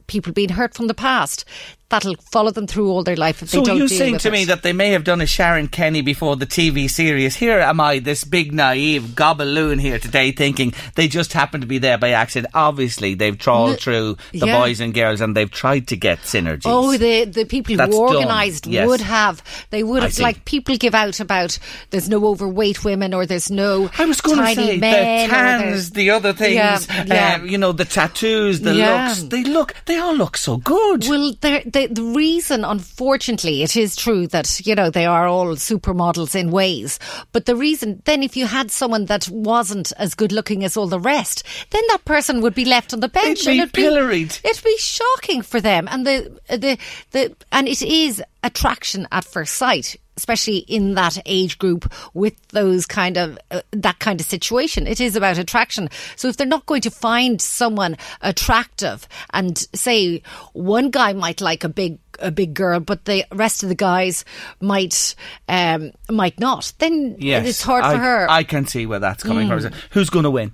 people being hurt from the past, that'll follow them through all their life if so they don't. So you're saying to it. me that they may have done a Sharon Kenny before the TV series. Here am I, this big naive gobaloon here today, thinking they just happened to be there by accident. Obviously, they've trawled N- through the yeah. boys and girls and they've tried to get synergies. Oh, the the people That's who organised yes. would have. They would have like people give out about there's no overweight women or there's no. I was going to say the tans, the other things. Yeah, yeah. Uh, you know, the tattoos, the looks. They look. They all look so good. Well, they're, they the, the reason, unfortunately, it is true that, you know, they are all supermodels in ways. But the reason, then if you had someone that wasn't as good looking as all the rest, then that person would be left on the bench. It'd be and it'd pilloried. Be, it'd be shocking for them. And the, the, the, and it is attraction at first sight especially in that age group with those kind of uh, that kind of situation. It is about attraction. So if they're not going to find someone attractive and say one guy might like a big a big girl, but the rest of the guys might um, might not. Then yes, it's hard I, for her. I can see where that's coming mm. from. Who's going to win?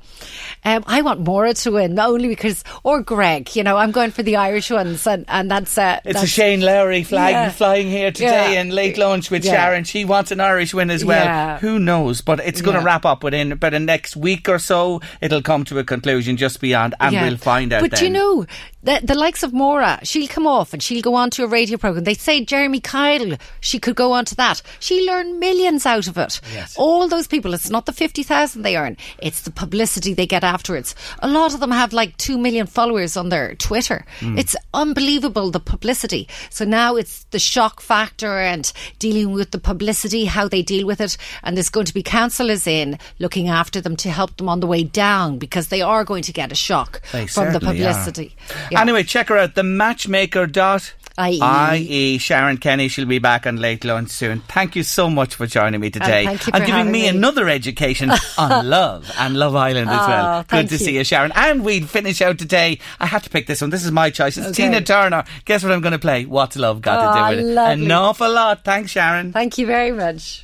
Um, I want Maura to win, only because or Greg. You know, I'm going for the Irish ones, and, and that's uh, it's that's, a Shane Lowry flag yeah. flying here today yeah. in late lunch with yeah. Sharon. She wants an Irish win as well. Who knows? But it's going to wrap up within about the next week or so. It'll come to a conclusion just beyond, and we'll find out. But then. you know, the, the likes of Maura, she'll come off and she'll go on to a radio programme. They say Jeremy Kyle, she could go on to that. She learned millions out of it. Yes. All those people, it's not the 50,000 they earn, it's the publicity they get afterwards. A lot of them have like 2 million followers on their Twitter. Mm. It's unbelievable, the publicity. So now it's the shock factor and dealing with the publicity, how they deal with it. And there's going to be counsellors in looking after them to help them on the way down because they are going to get a shock they from the publicity. Yeah. Anyway, check her out, the matchmaker dot IE. IE. Sharon Kenny, she'll be back on Late Lunch soon. Thank you so much for joining me oh, today and, and giving me, me, another education on [laughs] love and Love Island as well. Oh, Good to you. see you, Sharon. And we finish out today. I had to pick this one. This is my choice. It's okay. Tina Turner. Guess what I'm going to play? What's Love Got oh, to Do with it? An awful lot. Thanks, Sharon. Thank you very much.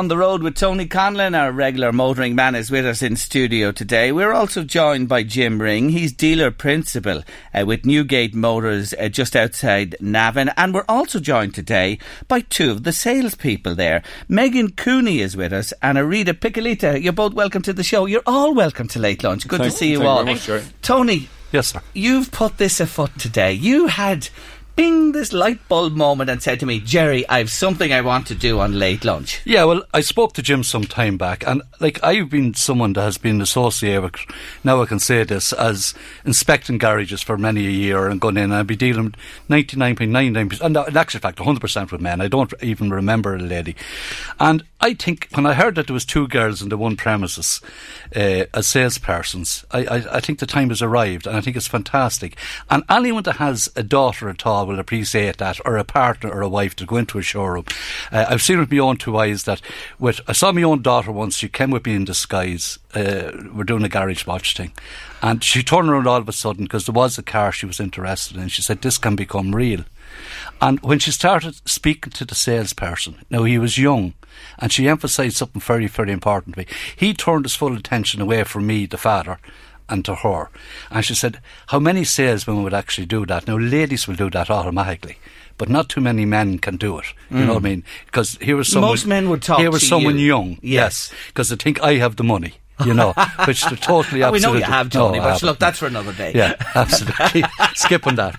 on the road with Tony Conlon, our regular motoring man, is with us in studio today. We're also joined by Jim Ring. He's dealer principal uh, with Newgate Motors uh, just outside Navan. And we're also joined today by two of the salespeople there. Megan Cooney is with us and Arita Piccolita. You're both welcome to the show. You're all welcome to Late Lunch. Good Thank- to see you thank you all. very much, Tony. Yes, sir. You've put this afoot today. You had bing this light bulb moment and said to me, Jerry, I've something I want to do on late lunch. Yeah, well, I spoke to Jim some time back, and like I've been someone that has been associated with, now I can say this, as inspecting garages for many a year and going in and I'd be dealing 99.99%, and in actual fact 100% with men. I don't even remember a lady. And I think when I heard that there was two girls in the one premises uh, as salespersons, I, I, I think the time has arrived, and I think it's fantastic. And anyone that has a daughter at all will appreciate that, or a partner or a wife to go into a showroom. Uh, I've seen with my own two eyes that with I saw my own daughter once. She came with me in disguise. Uh, we're doing a garage watch thing, and she turned around all of a sudden because there was a car she was interested in. She said, "This can become real." And when she started speaking to the salesperson, now he was young, and she emphasised something very, very important to me. He turned his full attention away from me, the father, and to her. And she said, How many salesmen would actually do that? Now, ladies will do that automatically. But not too many men can do it. You know Mm. what I mean? Because here was someone. Most men would talk Here was someone you. young. Yes. Because they think I have the money. You know, [laughs] which they're totally Oh, we know you have, Tony, No, but look, that's for another day. Yeah, absolutely. [laughs] Skipping that.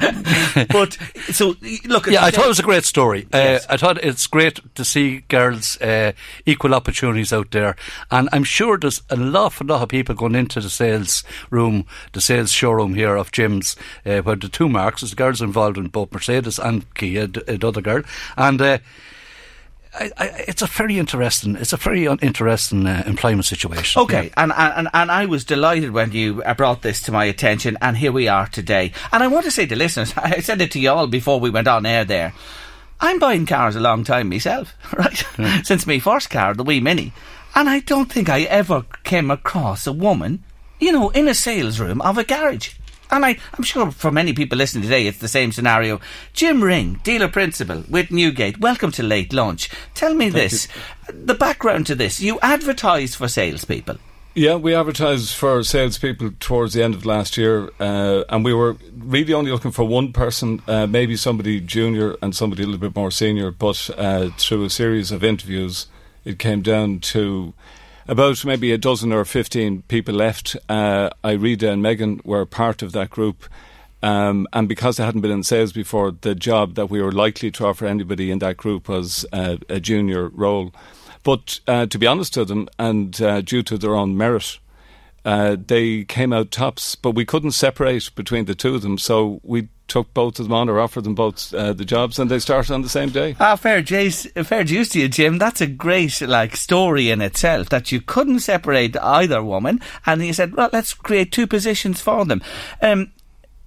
[laughs] but so look. yeah, I thought it was a great story. Yes. Uh, I thought it's great to see girls uh, equal opportunities out there, and I'm sure there's an awful lot of people going into the sales room, the sales showroom here of Jim's, uh, where the two marks, there's girls involved in both Mercedes and Kia, d- uh, the other girl, and. Uh, I, I, it's a very interesting. It's a very interesting uh, employment situation. Okay, and, and and I was delighted when you uh, brought this to my attention, and here we are today. And I want to say to listeners, [laughs] I said it to you all before we went on air. There, I'm buying cars a long time myself, [laughs] right? [laughs] Since my first car, the wee Mini, and I don't think I ever came across a woman, you know, in a sales room of a garage. And I, I'm sure for many people listening today, it's the same scenario. Jim Ring, dealer principal with Newgate. Welcome to Late Lunch. Tell me this, the background to this. You advertise for salespeople. Yeah, we advertised for salespeople towards the end of last year, uh, and we were really only looking for one person, uh, maybe somebody junior and somebody a little bit more senior. But uh, through a series of interviews, it came down to about maybe a dozen or fifteen people left. Uh, Irida and Megan were part of that group. Um, and because I hadn't been in sales before, the job that we were likely to offer anybody in that group was uh, a junior role. But uh, to be honest to them, and uh, due to their own merit, uh, they came out tops. But we couldn't separate between the two of them, so we took both of them on or offered them both uh, the jobs, and they started on the same day. Ah, fair Jace, fair dues to you, Jim. That's a great like story in itself that you couldn't separate either woman, and you said, well, let's create two positions for them. Um,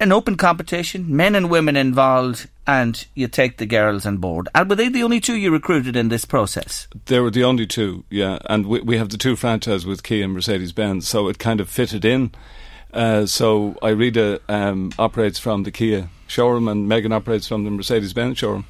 an open competition, men and women involved, and you take the girls on board. And were they the only two you recruited in this process? They were the only two, yeah. And we, we have the two franchises with Kia and Mercedes Benz, so it kind of fitted in. Uh, so Irida um, operates from the Kia showroom, and Megan operates from the Mercedes Benz showroom.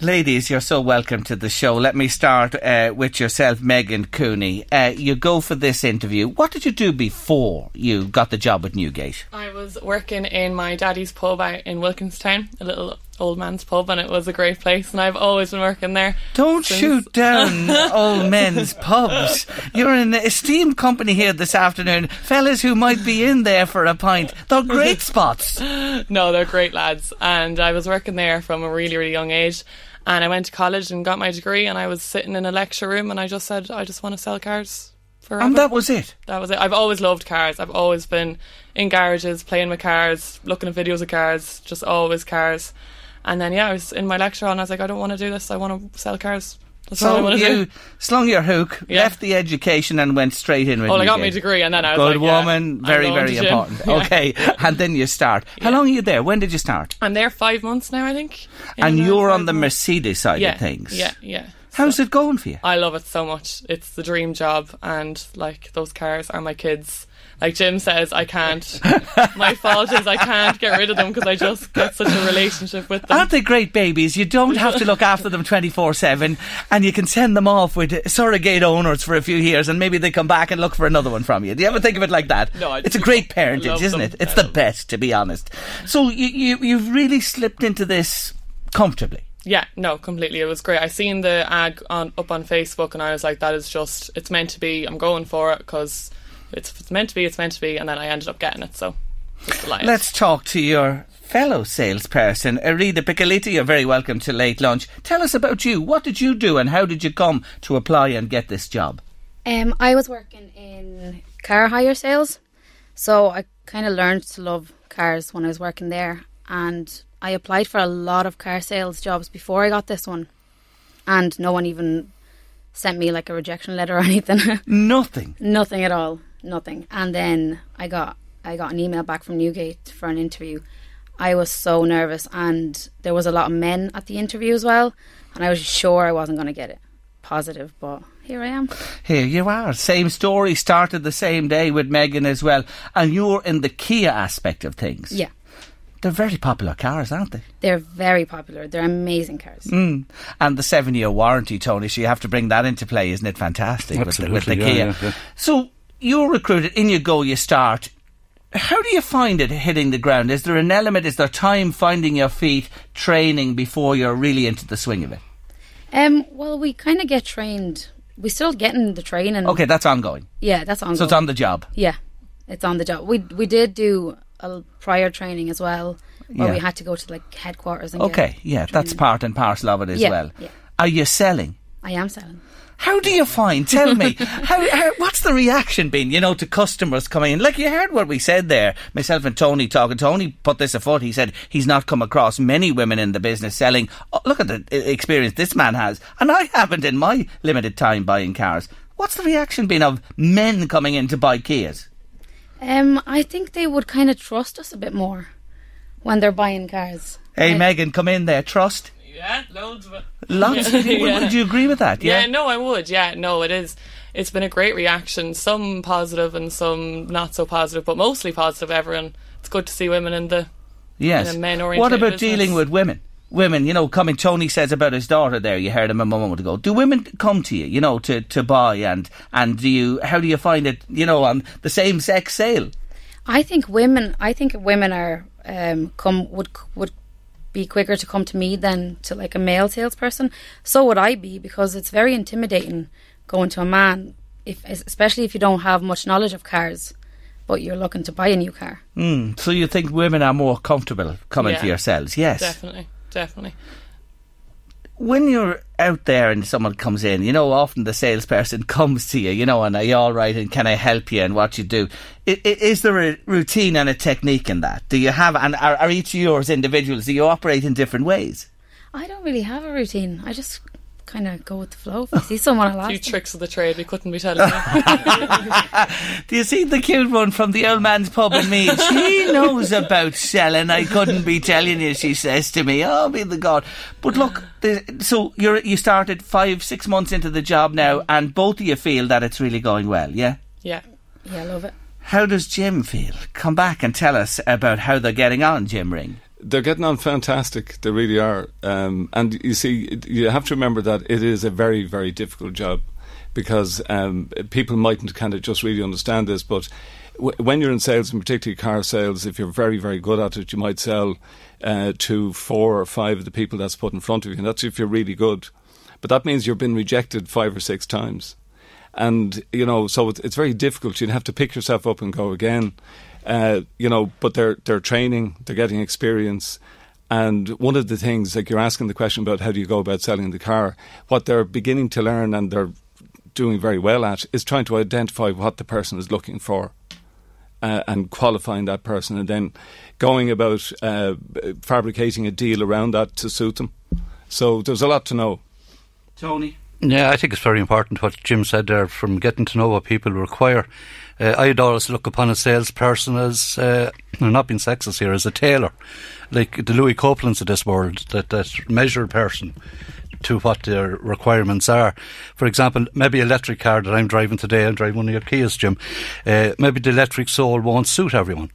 Ladies, you're so welcome to the show. Let me start uh, with yourself, Megan Cooney. Uh, you go for this interview. What did you do before you got the job at Newgate? I was working in my daddy's pub out in Wilkinstown, a little old man's pub, and it was a great place. And I've always been working there. Don't since- shoot down [laughs] old men's pubs. You're in an esteemed company here this afternoon. Fellas who might be in there for a pint. They're great spots. [laughs] no, they're great lads. And I was working there from a really, really young age. And I went to college and got my degree. And I was sitting in a lecture room, and I just said, I just want to sell cars. Forever. And that was it. That was it. I've always loved cars. I've always been in garages, playing with cars, looking at videos of cars, just always cars. And then, yeah, I was in my lecture hall and I was like, I don't want to do this. I want to sell cars. That's all I So want to you do. slung your hook, Yeah. left the education, and went straight in with oh, Well, I got my degree and then I was Good like, yeah, woman, I'm very, very important. [laughs] Yeah. Okay, and then you start. How long are you there? When did you start? I'm there five months now, I think. And you're on the months. Mercedes side yeah, of things. Yeah, yeah. How's it going for you? I love it so much. It's the dream job, and like those cars are my kids. Like Jim says, I can't. my fault is I can't get rid of them because I just get such a relationship with them. Aren't they great babies? You don't have to look after them 24 7 and you can send them off with surrogate owners for a few years and maybe they come back and look for another one from you. Do you ever think of it like that? No, I It's a great parentage, isn't them. it? It's the best, to be honest. So you, you, you've really slipped into this comfortably. Yeah, no, completely. It was great. I seen the ad on up on Facebook, and I was like, "That is just, it's meant to be. I'm going for it because it's, if it's meant to be. It's meant to be." And then I ended up getting it. So, just. Let's talk to your fellow salesperson, Arida Piccoliti. You're very welcome to Late Lunch. Tell us about you. What did you do and how did you come to apply and get this job? Um, I was working in car hire sales, so I kind of learned to love cars when I was working there, and I applied for a lot of car sales jobs before I got this one, and no one even sent me like a rejection letter or [laughs] anything. Nothing. Nothing at all. Nothing. And then I got I got an email back from Newgate for an interview. I was so nervous, and there was a lot of men at the interview as well, and I was sure I wasn't going to get it. Positive, but here I am. Here you are. Same story, started the same day with Megan as well. And you're in the Kia aspect of things. Yeah. They're very popular cars, aren't they? They're very popular. They're amazing cars. Mm. And the seven year warranty, Tony, so you have to bring that into play, isn't it fantastic with the, with the Absolutely, Kia? yeah, yeah, yeah. So you're recruited, in you go, you start. How do you find it hitting the ground? Is there an element, is there time finding your feet, training before you're really into the swing of it? Um, well, we kind of get trained. We're still getting the training. Okay, that's ongoing. Yeah, that's ongoing. So it's on the job. Yeah, it's on the job. We we did do a prior training as well, where Yeah. we had to go to like headquarters and Okay, yeah, that's part and parcel of it as Yeah, well. yeah. Are you selling? I am selling. How do you find? Tell me, how, how, what's the reaction been? You know, to customers coming in. Like you heard what we said there. Myself and Tony talking. Tony put this afoot. He said he's not come across many women in the business selling. Oh, look at the uh, experience this man has, and I haven't in my limited time buying cars. What's the reaction been of men coming in to buy Kias? Um, I think they would kind of trust us a bit more when they're buying cars. Hey, Megan, come in there. Trust. Yeah, loads of it. [laughs] Lots. Would, would you agree with that? Yeah. Yeah, no, I would. Yeah, no, it is. It's been a great reaction. Some positive and some not so positive, but mostly positive. Everyone. It's good to see women in the Yes. in a men What about business. dealing with women? Women, you know, coming. Tony says about his daughter there. You heard him a moment ago. Do women come to you, you know, to, to buy and and do you? How do you find it? You know, on the same sex sale. I think women. I think women are um come would would be quicker to come to me than to like a male salesperson. So would I be because it's very intimidating going to a man, if especially if you don't have much knowledge of cars, but you're looking to buy a new car. Mm, so you think women are more comfortable coming to yourselves? Yes. Definitely, definitely. When you're out there and someone comes in, you know, often the salesperson [laughs] comes to you, you know, and are you all right and can I help you and what you do. I, i- is there a routine and a technique in that? Do you have, and are, are each of yours individuals? Do you operate in different ways? I don't really have a routine. I just kind of go with the flow. [laughs] If I see someone, I'll A ask. few tricks of the trade we couldn't be telling you. [laughs] Do you see the cute one from the old man's pub in me? She knows about selling. I couldn't be telling you. She says to me, "Oh, be the god." But look, the, so you're you started five, six months into the job now, and both of you feel that it's really going well. Yeah. yeah. Yeah, I love it. How does Jim feel? Come back and tell us about how they're getting on, Jim Ring. They're getting on fantastic. They really are. Um, and you see, you have to remember that it is a very, very difficult job because um, people mightn't kind of just really understand this, but w- when you're in sales, and particularly car sales, if you're very, very good at it, you might sell uh, to four or five of the people that's put in front of you, and that's if you're really good. But that means you've been rejected five or six times. And, you know, so it's, it's very difficult. You'd have to pick yourself up and go again. Uh, you know, but they're, they're training, they're getting experience. And one of the things, like you're asking the question about how do you go about selling the car, what they're beginning to learn and they're doing very well at is trying to identify what the person is looking for uh, and qualifying that person and then going about uh, fabricating a deal around that to suit them. So there's a lot to know. Tony? Yeah, I think it's very important what Jim said there from getting to know what people require. Uh, I'd always look upon a salesperson as, uh, I'm not being sexist here, as a tailor, like the Louis Copelands of this world, that, that measure person to what their requirements are. For example, maybe electric car that I'm driving today, I'm driving one of your Kias, Jim, uh, maybe the electric Soul won't suit everyone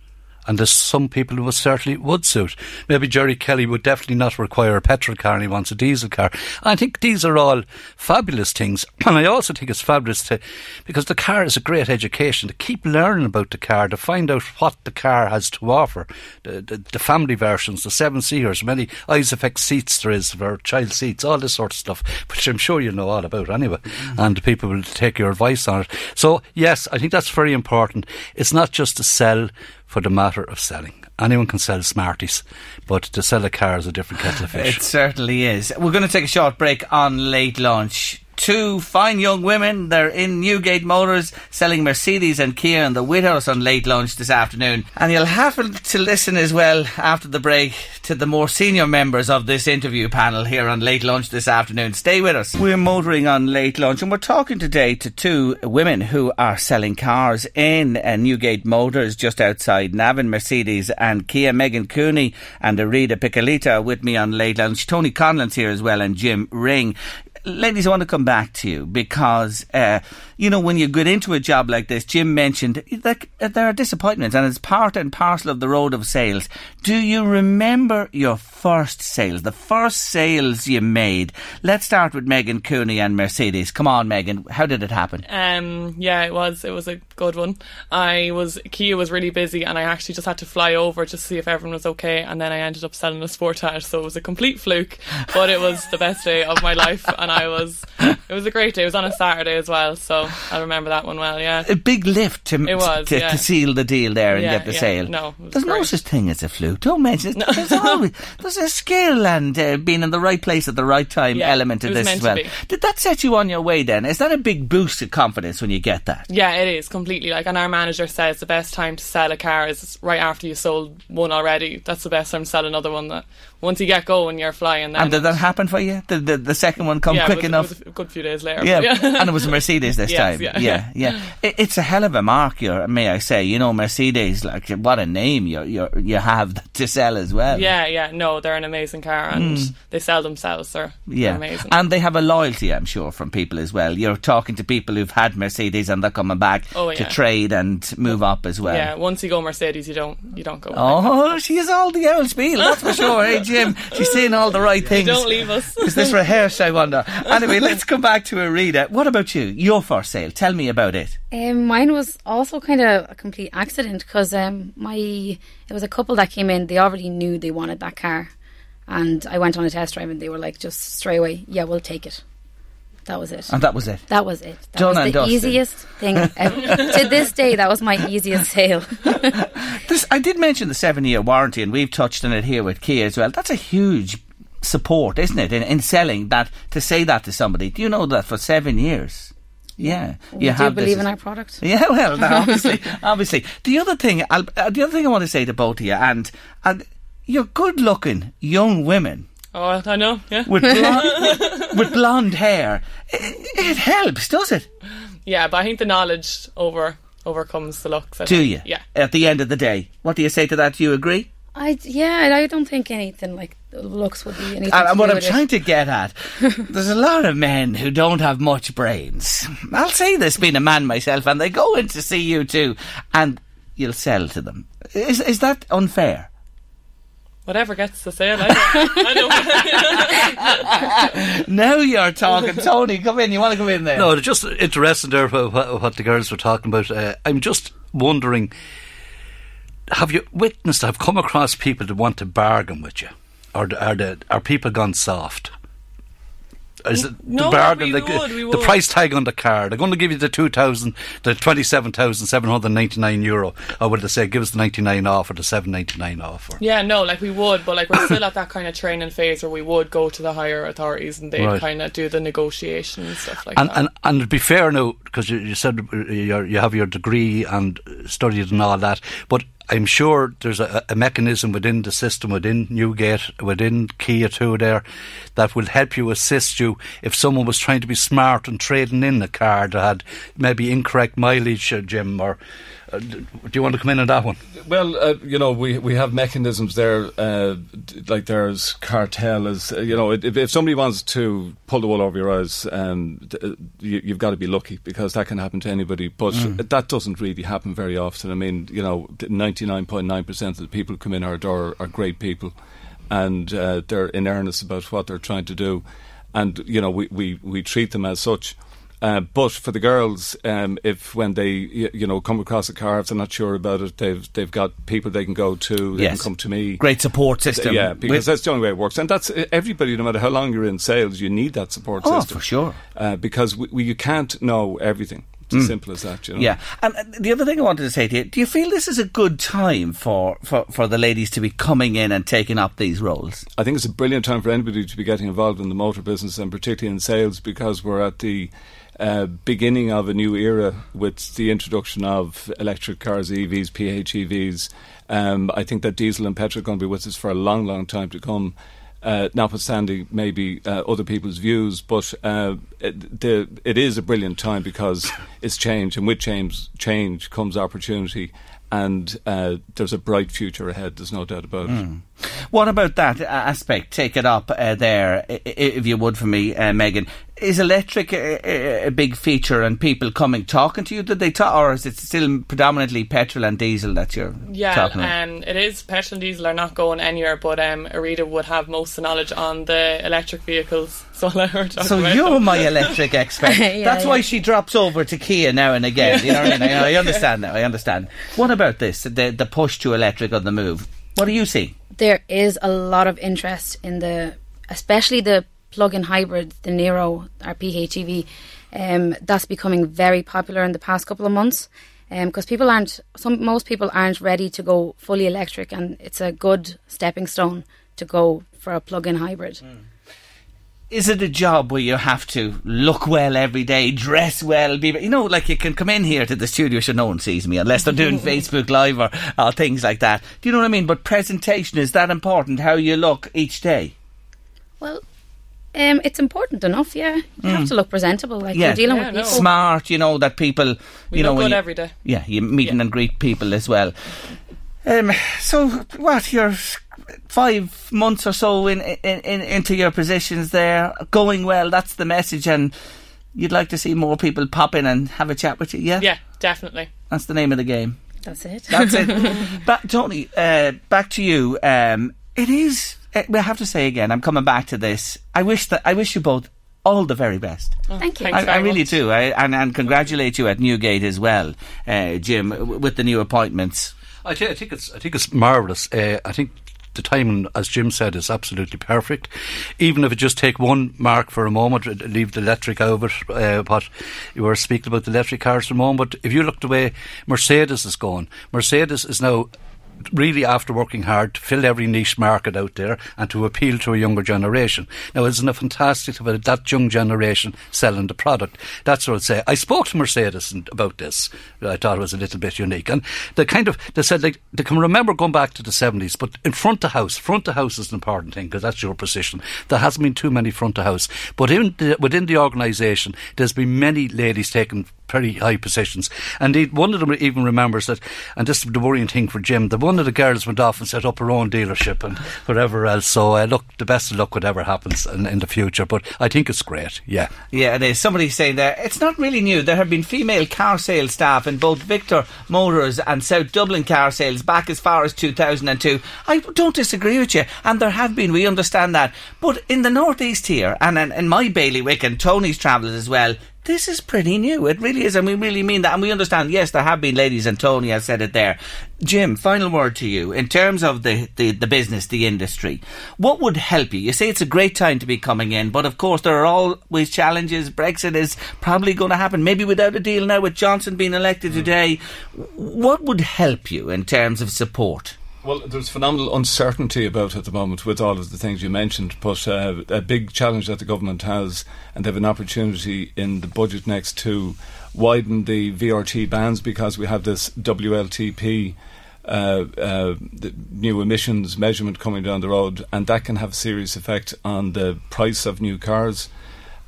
and there's some people who certainly would suit. Maybe Jerry Kelly would definitely not require a petrol car and he wants a diesel car. I think these are all fabulous things. [clears throat] And I also think it's fabulous to, because the car is a great education, to keep learning about the car, to find out what the car has to offer. The, the, the family versions, the seven seaters, many Isofix seats there is for child seats, all this sort of stuff, which I'm sure you know all about anyway. Mm-hmm. And people will take your advice on it. So, yes, I think that's very important. It's not just to sell for the matter of selling. Anyone can sell Smarties, but to sell a car is a different kettle of fish. It certainly is. We're going to take a short break on late lunch two fine young women. They're in Newgate Motors selling Mercedes and Kia and the Whithouse on late lunch this afternoon. And you'll have to listen as well after the break to the more senior members of this interview panel here on late lunch this afternoon. Stay with us. We're motoring on late lunch and we're talking today to two women who are selling cars in uh, Newgate Motors just outside Navan, Mercedes and Kia. Megan Cooney and Arida Piccolita with me on late lunch. Tony Conlon's here as well and Jim Ring ladies, I want to come back to you because, uh, you know, when you get into a job like this, Jim mentioned that there are disappointments and it's part and parcel of the road of sales. Do you remember your first sales, the first sales you made? Let's start with Megan Cooney and Mercedes. Come on, Megan, how did it happen? Um, yeah, it was. It was a good one. I was, Kia was really busy and I actually just had to fly over just to see if everyone was okay and then I ended up selling a Sportage, so it was a complete fluke, but it was the best day of my life and I was. It was a great day. It was on a Saturday as well, so I remember that one well. Yeah, a big lift to it was, to, yeah. to seal the deal there and Yeah, get the yeah. sale. No, there's no such thing as a fluke. Don't mention it. There's [laughs] always there's a skill and uh, being in the right place at the right time element to this as well. Did that set you on your way? Then is that a big boost of confidence when you get that? Yeah, it is completely like, and our manager says the best time to sell a car is right after you sold one already. That's the best time to sell another one. That once you get going, you're flying. Then And did that happen for you? Did the, the second one come yeah, quick was, enough? A good few days later. Yeah, but and it was a Mercedes this [laughs] Yes, time. yeah. yeah, yeah. [laughs] It, it's a hell of a mark, you're, may I say? You know, Mercedes, like what a name you you you have [laughs] to sell as well. Yeah, yeah, no, they're an amazing car, and Mm. they sell themselves. They're, Yeah, they're amazing. and they have a loyalty, I'm sure, from people as well. You're talking to people who've had Mercedes and they're coming back Oh, to trade and move up as well. yeah, once you go Mercedes, you don't you don't go. Oh, she is all the old spiel, that's for sure. Hey, Jim, she's saying all the right things. Don't leave us. Is this rehearsed, I wonder? [laughs] Anyway, let's come back to Arita. What about you? Your for sale. Tell me about it. Um, mine was also kind of a complete accident because um, my it was a couple that came in. They already knew they wanted that car, and I went on a test drive, and they were like, just straight away, yeah, we'll take it. That was it. And that was it. That was it. That Done was and the dusted. easiest thing [laughs] ever. to this day. That was my easiest sale. This, I did mention the seven year warranty, and we've touched on it here with Kia as well. That's a huge support, isn't it, in, in selling that, to say that to somebody. Do you know that for seven years? Yeah. we you do have this believe as- in our product. [laughs] Yeah, well, no, obviously, [laughs] obviously. The other thing, I'll, uh, the other thing I want to say to both of you, and and you're good-looking young women Oh, I know. Yeah. with [laughs] blonde, with blonde hair. It, it helps, does it? yeah, but I think the knowledge over overcomes the looks. I Do think. you? Yeah. At the end of the day, what do you say to that? Do you agree? I yeah, I don't think anything like looks would be anything. And, to and what do I'm with it. trying to get at, [laughs] there's a lot of men who don't have much brains. I'll say this being a man myself, and they go in to see you too, and you'll sell to them. Is is that unfair? Whatever gets the sale. I don't, I [laughs] now you're talking, Tony. Come in. You want to come in there? No, just interesting there what, what- what the girls were talking about. Uh, I'm just wondering have you witnessed, have come across people that want to bargain with you? Or are, the, are people gone soft? Is it No, the bargain, we the, would, the price tag on the car? They're going to give you the two thousand, the twenty-seven thousand seven hundred ninety-nine euro, or would they say give us the ninety-nine off or the seven ninety-nine off? Or, Yeah, no, like we would, but like we're still at that kind of training phase where we would go to the higher authorities and they'd Right. kind of do the negotiation and stuff like and, that. and and to be fair now, because you, you said uh, you're, you have your degree and studied and all that, but I'm sure there's a, a mechanism within the system, within Newgate, within Kia 2 there, that will help you assist you if someone was trying to be smart and trading in a car that had maybe incorrect mileage, uh, Jim. Or uh, do you want to come in on that one? Well, uh, you know, we, we have mechanisms there, uh, like there's Cartell. As uh, you know, if, if somebody wants to pull the wool over your eyes, um, uh, you, you've got to be lucky because that can happen to anybody. But Mm. that doesn't really happen very often. I mean, you know, ninety nine point nine percent of the people who come in our door are great people, and uh, they're in earnest about what they're trying to do, and you know, we, we, we treat them as such. Uh, but for the girls, um, if when they you know come across a car, if they're not sure about it, they've they've got people they can go to. They Yes. can come to me. Great support system. Yeah, because With- that's the only way it works, and that's everybody. No matter how long you're in sales, you need that support Oh, system for sure. uh, because we, we, you can't know everything. It's as Mm. simple as that. You know? Yeah, and the other thing I wanted to say to you: Do you feel this is a good time for, for, for the ladies to be coming in and taking up these roles? I think it's a brilliant time for anybody to be getting involved in the motor business and particularly in sales because we're at the beginning of a new era with the introduction of electric cars, EVs, PHEVs. Um, I think that diesel and petrol are going to be with us for a long, long time to come. Uh, notwithstanding maybe uh, other people's views, but uh, it, the, it is a brilliant time because it's change, and with change, change comes opportunity, and uh, there's a bright future ahead. There's no doubt about it. Mm. What about that aspect? Take it up uh, there, if you would, for me, uh, Megan. Is electric a, a, a big feature and people coming talking to you? Did they talk, or is it still predominantly petrol and diesel that you're Yeah, talking about? um, it is. Petrol and diesel are not going anywhere, but um, Arita would have most of the knowledge on the electric vehicles. [laughs] So I'll let her talk So about you're them. my electric [laughs] expert. Yeah, That's yeah. why she drops over to Kia now and again. You know what I mean? I, I [laughs] understand now. I understand. What about this? The the push to electric on the move. What do you see? there is a lot of interest in the, especially the plug-in hybrid, the Niro or PHEV. Um, that's becoming very popular in the past couple of months because people aren't, some most people aren't ready to go fully electric, and it's a good stepping stone to go for a plug-in hybrid. Is it a job where you have to look well every day, dress well, be you know, like you can come in here to the studio so no one sees me unless they're doing [laughs] Facebook Live or, or things like that. Do you know what I mean? But presentation is that important? How you look each day? Well, um, it's important enough, yeah. You Mm. have to look presentable, like you're dealing with people. smart. You know that people. We you know look good you- every day. Yeah, you meet and greet people as well. Um, so what? You're five months or so in, in, in into your positions there, going well. That's the message, and you'd like to see more people pop in and have a chat with you. Yeah, Yeah, definitely. that's the name of the game. That's it. That's it. [laughs] But Tony, uh, back to you. Um, it is. Uh, I have to say again. I'm coming back to this. I wish that I wish you both all the very best. Thank you. I, I really do. I, and, and congratulate you at Newgate as well, uh, Jim, w- with the new appointments. I, thi- I think it's I think it's marvelous. Uh, I think the timing, as Jim said, is absolutely perfect. Even if it just take one mark for a moment, uh, leave the electric out of it. Uh, what you were speaking about the electric cars for a moment, but if you look the way Mercedes is going, Mercedes is now really after working hard to fill every niche market out there and to appeal to a younger generation. Now, isn't it fantastic have that young generation selling the product? That's what I'd say. I spoke to Mercedes about this. I thought it was a little bit unique. And they kind of, they said like, they can remember going back to the 70s, but in front of house, front of house is an important thing because that's your position. There hasn't been too many front of house. But in the, within the organisation, there's been many ladies taking pretty high positions. And indeed, one of them even remembers that, and this is the worrying thing for Jim, that one of the girls went off and set up her own dealership and whatever else. So, uh, look, the best of luck, whatever happens in, in the future. But I think it's great, yeah. Yeah. Somebody saying there, it's not really new. There have been female car sales staff in both Victor Motors and South Dublin car sales back as far as 2002. I don't disagree with you, and there have been, we understand that. But in the northeast here, and in, in my bailiwick and Tony's travels as well, this is pretty new. It really is, and we really mean that. And we understand, yes, there have been ladies, and Tony has said it there. Jim, final word to you. In terms of the, the, the business, the industry, what would help you? You say it's a great time to be coming in, but of course, there are always challenges. Brexit is probably going to happen, maybe without a deal now, with Johnson being elected mm. today. What would help you in terms of support? Well, there's phenomenal uncertainty about at the moment with all of the things you mentioned, but uh, a big challenge that the government has, and they have an opportunity in the budget next to widen the VRT bands because we have this WLTP. Uh, uh, new emissions measurement coming down the road, and that can have a serious effect on the price of new cars.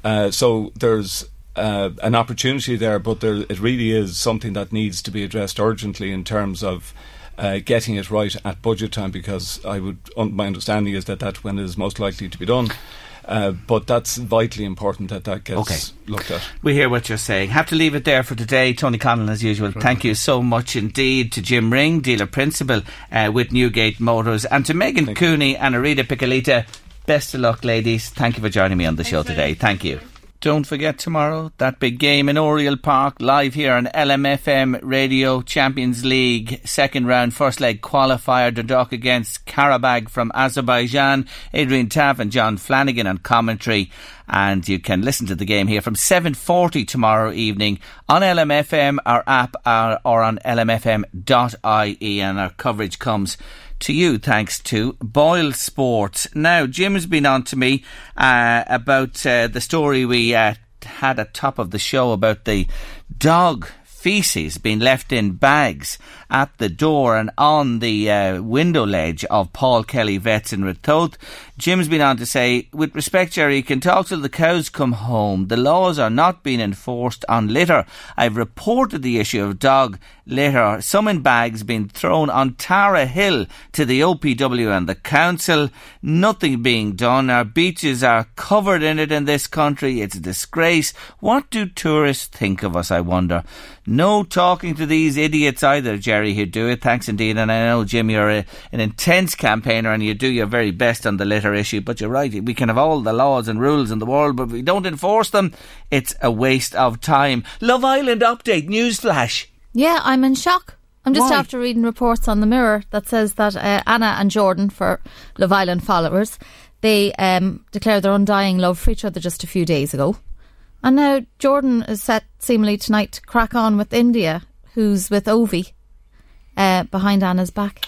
Uh, so there's uh, an opportunity there, but there, it really is something that needs to be addressed urgently in terms of uh, getting it right at budget time because I would un- my understanding is that that's when it is most likely to be done. Uh, but that's vitally important that that gets Okay. looked at. We hear what you're saying. Have to leave it there for today. Tony Conlon, as usual. Thank you so much indeed to Jim Ring, dealer principal uh, with Newgate Motors, and to Megan Cooney and Arita Piccolita. Best of luck, ladies. Thank you for joining me on the show today. Thank you. Don't forget tomorrow that big game in Oriel Park, live here on LMFM Radio Champions League second round first leg qualifier. Dundalk against Qarabag from Azerbaijan. Adrian Taff and John Flanagan on commentary, and you can listen to the game here from 7:40 tomorrow evening on LMFM, our app, or, or on lmfm.ie, and our coverage comes to you thanks to Boyle Sports. Now, Jim has been on to me uh, about uh, the story we uh, had at top of the show about the dog feces being left in bags at the door and on the uh, window ledge of Paul Kelly Vets in Ratoath. Jim's been on to say, with respect, Jerry, you can talk till the cows come home. The laws are not being enforced on litter. I've reported the issue of dog litter, some in bags being thrown on Tara Hill to the OPW and the council. Nothing being done. Our beaches are covered in it in this country. It's a disgrace. What do tourists think of us, I wonder? No talking to these idiots either, Jerry, who do it. Thanks indeed. And I know, Jim, you're a, an intense campaigner and you do your very best on the litter issue. But you're right. We can have all the laws and rules in the world, but if we don't enforce them, it's a waste of time. Love Island update, newsflash. Yeah, I'm in shock. I'm just Why? after reading reports on the Mirror that says that uh, Anna and Jordan, for Love Island followers, they um, declared their undying love for each other just a few days ago. And now Jordan is set seemingly tonight to crack on with India, who's with Ovie uh, behind Anna's back.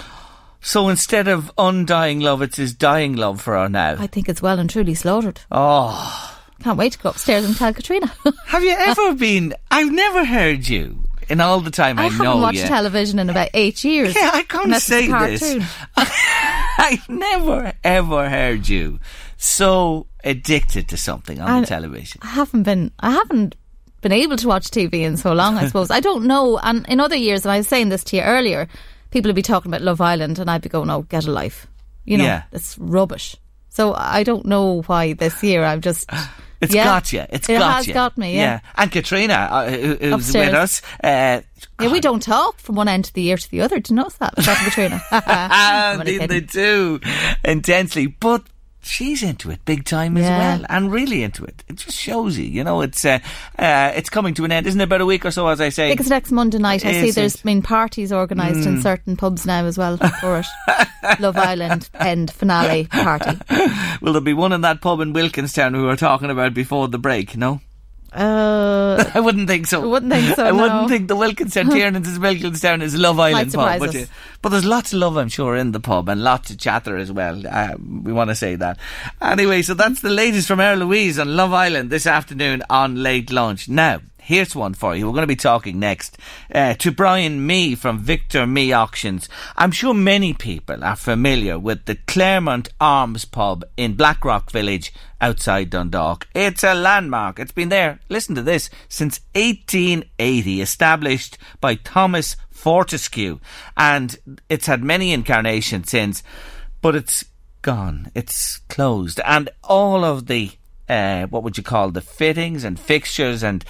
So instead of undying love, it's his dying love for her now. I think it's well and truly slaughtered. Oh. Can't wait to go upstairs and tell Katrina. [laughs] Have you ever been? I've never heard you in all the time I, I haven't know watched you. television in about eight years. Yeah, I can't unless it's a say this. [laughs] I've never ever heard you so addicted to something on And the television. I haven't been. I haven't been able to watch TV in so long. I [laughs] suppose I don't know. And in other years, and I was saying this to you earlier, people would be talking about Love Island, and I'd be going, "Oh, get a life." You know, Yeah. it's rubbish. So I don't know why this year I've just. [sighs] It's yeah, got you. It's it got has you. got me. Yeah. And Katrina, uh, who- who's Upstairs. with us. Uh, Yeah, we don't talk from one end of the year to the other. Do you notice that? Katrina. [laughs] [laughs] I'm indeed they do intensely, but she's into it big time as Yeah. well, and really into it. It just shows you, you know, it's uh, uh, it's coming to an end, isn't it? About a week or so, as I say. it's next Monday night. I see there's it? been parties organised in Mm. certain pubs now as well for it. [laughs] Love Island end finale party. Will there be one in that pub in Wilkinstown we were talking about before the break? No. Uh, [laughs] I wouldn't think so. I wouldn't think so, I no. wouldn't think the Wilkinstown Tiernan's [laughs] is Wilkinstown is Love Island pub. Would you? But there's lots of love, I'm sure, in the pub and lots of chatter as well. Uh, we want to say that. Anyway, so that's the latest from Air Louise on Love Island this afternoon on Late Lunch. Now, here's one for you. We're going to be talking next uh, to Brian Mee from Victor Mee Auctions. I'm sure many people are familiar with the Claremont Arms pub in Blackrock Village outside Dundalk. It's a landmark. It's been there, listen to this, since 1880, established by Thomas Fortescue. And it's had many incarnations since, but it's gone. It's closed. And all of the uh, what would you call the fittings and fixtures and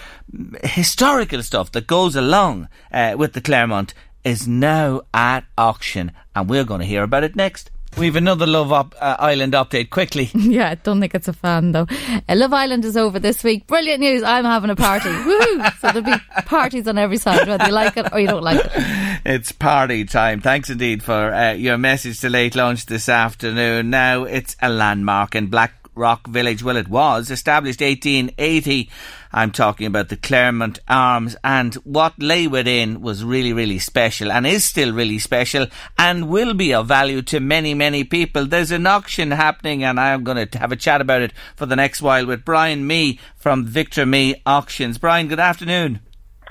historical stuff that goes along uh, with the Claremont is now at auction, and we're going to hear about it next. We've another Love up, uh, Island update quickly. [laughs] yeah, I don't think it's a fan though. Uh, Love Island is over this week. Brilliant news! I'm having a party. [laughs] Woohoo! So there'll be parties on every side, whether you like it or you don't like it. [laughs] It's party time. Thanks indeed for uh, your message to late lunch this afternoon. Now it's a landmark in Black Rock Village. Well, it was established 1880. I'm talking about the Claremont Arms, and what lay within was really, really special, and is still really special, and will be of value to many, many people. There's an auction happening, and I'm going to have a chat about it for the next while with Brian Mee from Victor Mee Auctions. Brian, good afternoon.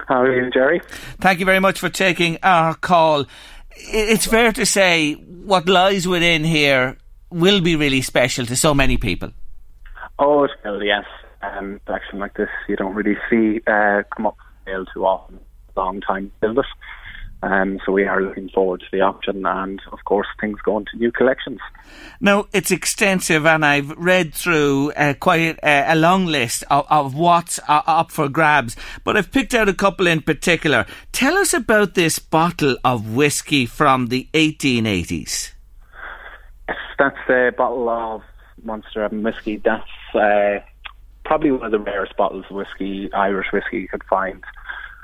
How are you, Jerry? Thank you very much for taking our call. It's fair to say what lies within here will be really special to so many people. Oh, it will, yes. Um, action like this, you don't really see uh, come up for sale too often. Long time build it. Um, so we are looking forward to the auction and, of course, things going to new collections. Now, it's extensive, and I've read through uh, quite a, a, long list of, of what's uh, up for grabs, but I've picked out a couple in particular. Tell us about this bottle of whiskey from the 1880s. That's the bottle of Monasterevin whiskey. That's uh, probably one of the rarest bottles of whiskey, Irish whiskey, you could find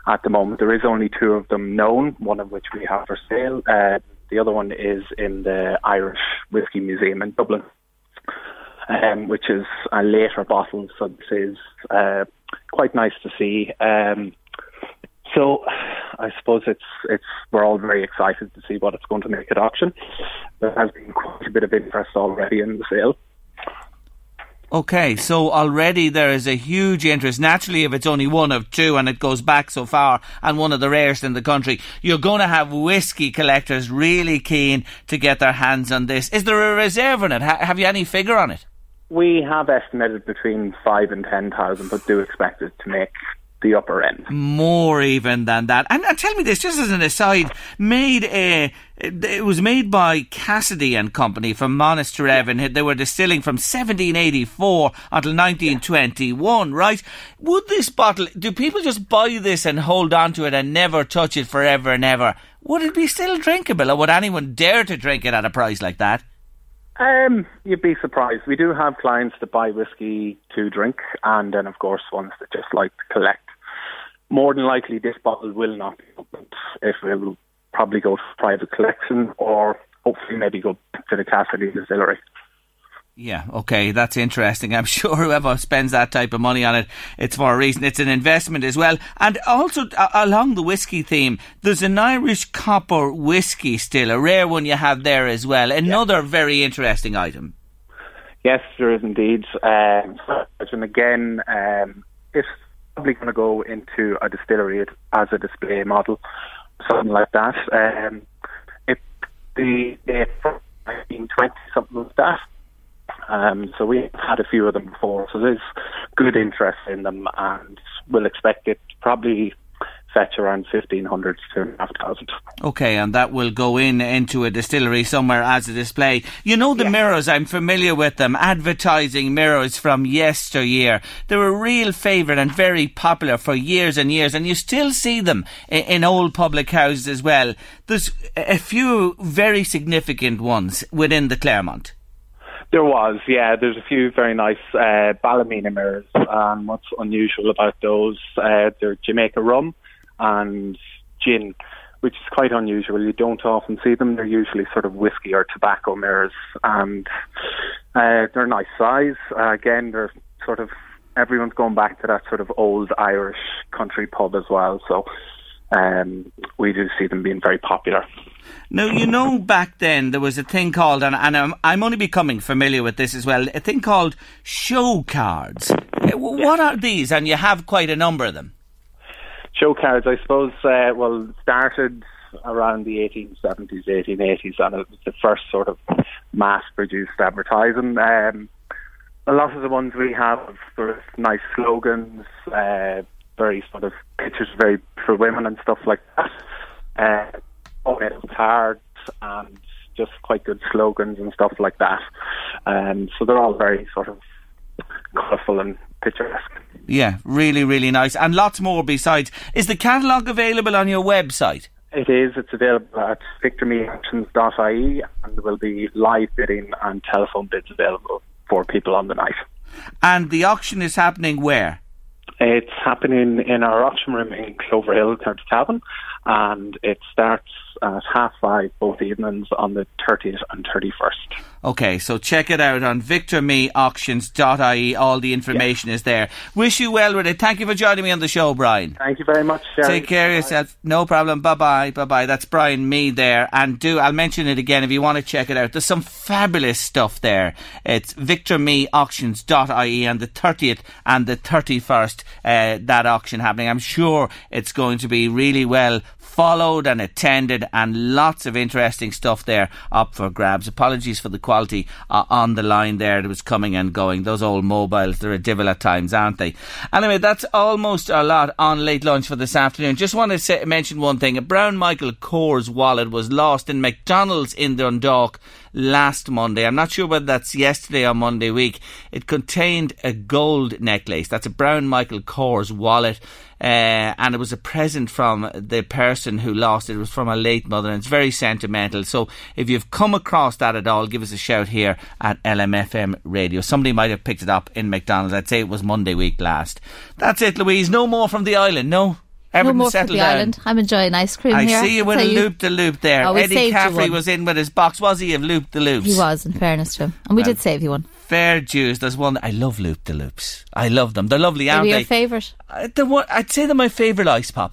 at the moment. There is only two of them known, one of which we have for sale. Uh, the other one is in the Irish Whiskey Museum in Dublin, um, which is a later bottle, so this is uh, quite nice to see. Um, so I suppose it's it's we're all very excited to see what it's going to make at auction. There has been quite a bit of interest already in the sale. Okay, so already there is a huge interest. Naturally, if it's only one of two and it goes back so far and one of the rarest in the country, you're going to have whiskey collectors really keen to get their hands on this. Is there a reserve on it? Have you any figure on it? We have estimated between five and ten thousand, but do expect it to make the upper end. More even than that. And, and tell me this, just as an aside, made a, it was made by Cassidy and Company from Monasterevin. They were distilling from 1784 until 1921, right? Would this bottle, do people just buy this and hold on to it and never touch it forever and ever? Would it be still drinkable or would anyone dare to drink it at a price like that? Um, you'd be surprised. We do have clients that buy whiskey to drink, and then, of course, ones that just like to collect more than likely this bottle will not be opened. It will probably go to private collection or hopefully maybe go to the Cassidy distillery. Yeah, okay, that's interesting. I'm [laughs] sure whoever spends that type of money on it, it's for a reason. It's an investment as well. And also, uh, along the whiskey theme, there's an Irish copper whiskey still, a rare one you have there as well. Another yeah. very interesting item. Yes, there is indeed. Um, and again, um, if probably going to go into a distillery as a display model, something like that. Um, it, the, the 1920, something like that. Um, so we've had a few of them before, so there's good interest in them, and we'll expect it probably fetch around 1500 to 2500 Okay, and that will go in into a distillery somewhere as a display. You know the yeah. mirrors, I'm familiar with them, advertising mirrors from yesteryear. They were a real favourite and very popular for years and years, and you still see them in, in old public houses as well. There's a few very significant ones within the Claremont. There was, yeah. There's a few very nice uh, Ballymena mirrors, and what's unusual about those, uh, they're Jamaica rum and gin, which is quite unusual. You don't often see them. They're usually sort of whiskey or tobacco mirrors, and uh, they're nice size. Uh, again, they're sort of everyone's going back to that sort of old Irish country pub as well. So um, we do see them being very popular. Now, you know, back then there was a thing called, and, and I'm, I'm, only becoming familiar with this as well, a thing called show cards. Uh, what are these? And you have quite a number of them show cards, I suppose, uh, well, started around the 1870s, 1880s, and it was the first sort of mass-produced advertising. Um, a lot of the ones we have of nice slogans, uh, very sort of pictures, very for women and stuff like that. Uh, all of cards and just quite good slogans and stuff like that. Um, so they're all very sort of colourful and picturesque. Yeah, really, really nice. And lots more besides. Is the catalogue available on your website? It is. It's available at victormeeauctions.ie and there will be live bidding and telephone bids available for people on the night. And the auction is happening where? It's happening in our auction room in Clover Hill, County Cavan, and it starts at half five both evenings on the 30th and 31st. Okay, so check it out on victormeeauctions.ie. All the information is there. Wish you well with it. Thank you for joining me on the show, Brian. Thank you very much, Sherry. Take care of yourself. No problem. Bye bye. Bye bye. That's Brian Mee there. And do, I'll mention it again if you want to check it out. There's some fabulous stuff there. It's victormeeauctions.ie and the 30th and the 31st, uh, that auction happening. I'm sure it's going to be really well followed and attended and lots of interesting stuff there up for grabs. Apologies for the quality uh, on the line there that was coming and going. Those old mobiles, they're a devil at times, aren't they? Anyway, that's almost a lot on late lunch for this afternoon. Just want to say, mention one thing. A brown Michael Kors wallet was lost in McDonald's in Dundalk last Monday. I'm not sure whether that's yesterday or Monday week. It contained a gold necklace. That's a brown Michael Kors wallet. Uh, and it was a present from the person who lost it. It was from a late mother, and it's very sentimental. So if you've come across that at all, give us a shout here at LMFM Radio. Somebody might have picked it up in McDonald's. I'd say it was Monday week last. That's it, Louise. No more from the island. No. Everything no more settled the down. island. I'm enjoying ice cream I here. see you with a loop the loop there. Oh, Eddie Caffrey was in with his box, was he, of loop the loops? He was, in fairness to him. And we Well, did save you one. Fair dues. There's one. I love loop the loops. I love them. They're lovely, Maybe aren't your they? favourite. Uh, the one, I'd say they're my favourite ice pop.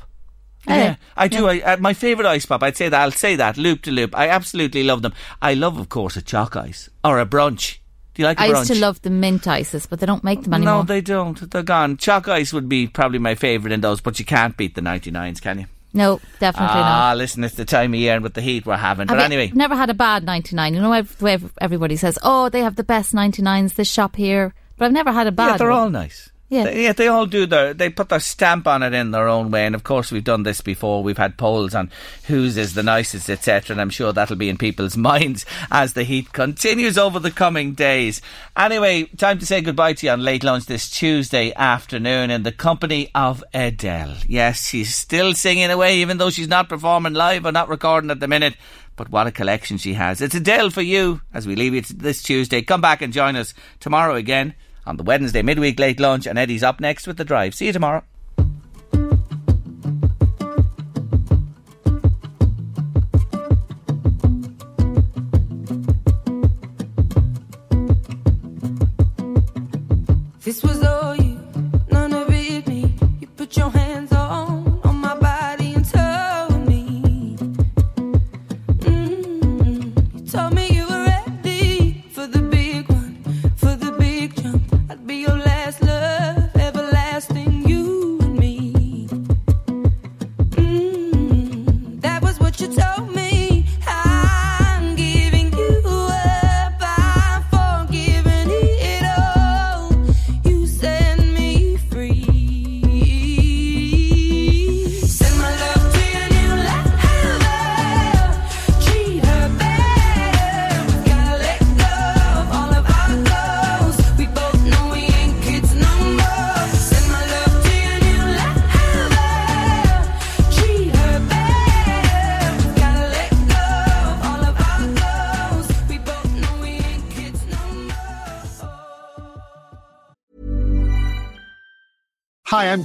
Oh, Yeah, I do. I, uh, my favourite ice pop. I'd say that. I'll say that. Loop to loop. I absolutely love them. I love, of course, a choc ice or a brunch. Do you like I used to love the mint ices, but they don't make them anymore. No, they don't. They're gone. Choc ice would be probably my favourite in those, but you can't beat the 99s, can you? No, definitely not. ah, not. listen, it's the time of year and with the heat we're having. But anyway, never had a bad 99. You know, the way everybody says, oh, they have the best 99s, this shop here. But I've never had a bad yeah, they're one. all nice. Yeah. Yeah, they all do their. They put their stamp on it in their own way, and of course we've done this before. We've had polls on whose is the nicest, etc. And I'm sure that'll be in people's [laughs] minds as the heat continues over the coming days. Anyway, time to say goodbye to you on late lunch this Tuesday afternoon in the company of Adele. Yes, she's still singing away, even though she's not performing live or not recording at the minute. But what a collection she has. It's Adele for you as we leave you this Tuesday. Come back and join us tomorrow again on the Wednesday midweek late lunch. And Eddie's up next with the drive. See you tomorrow.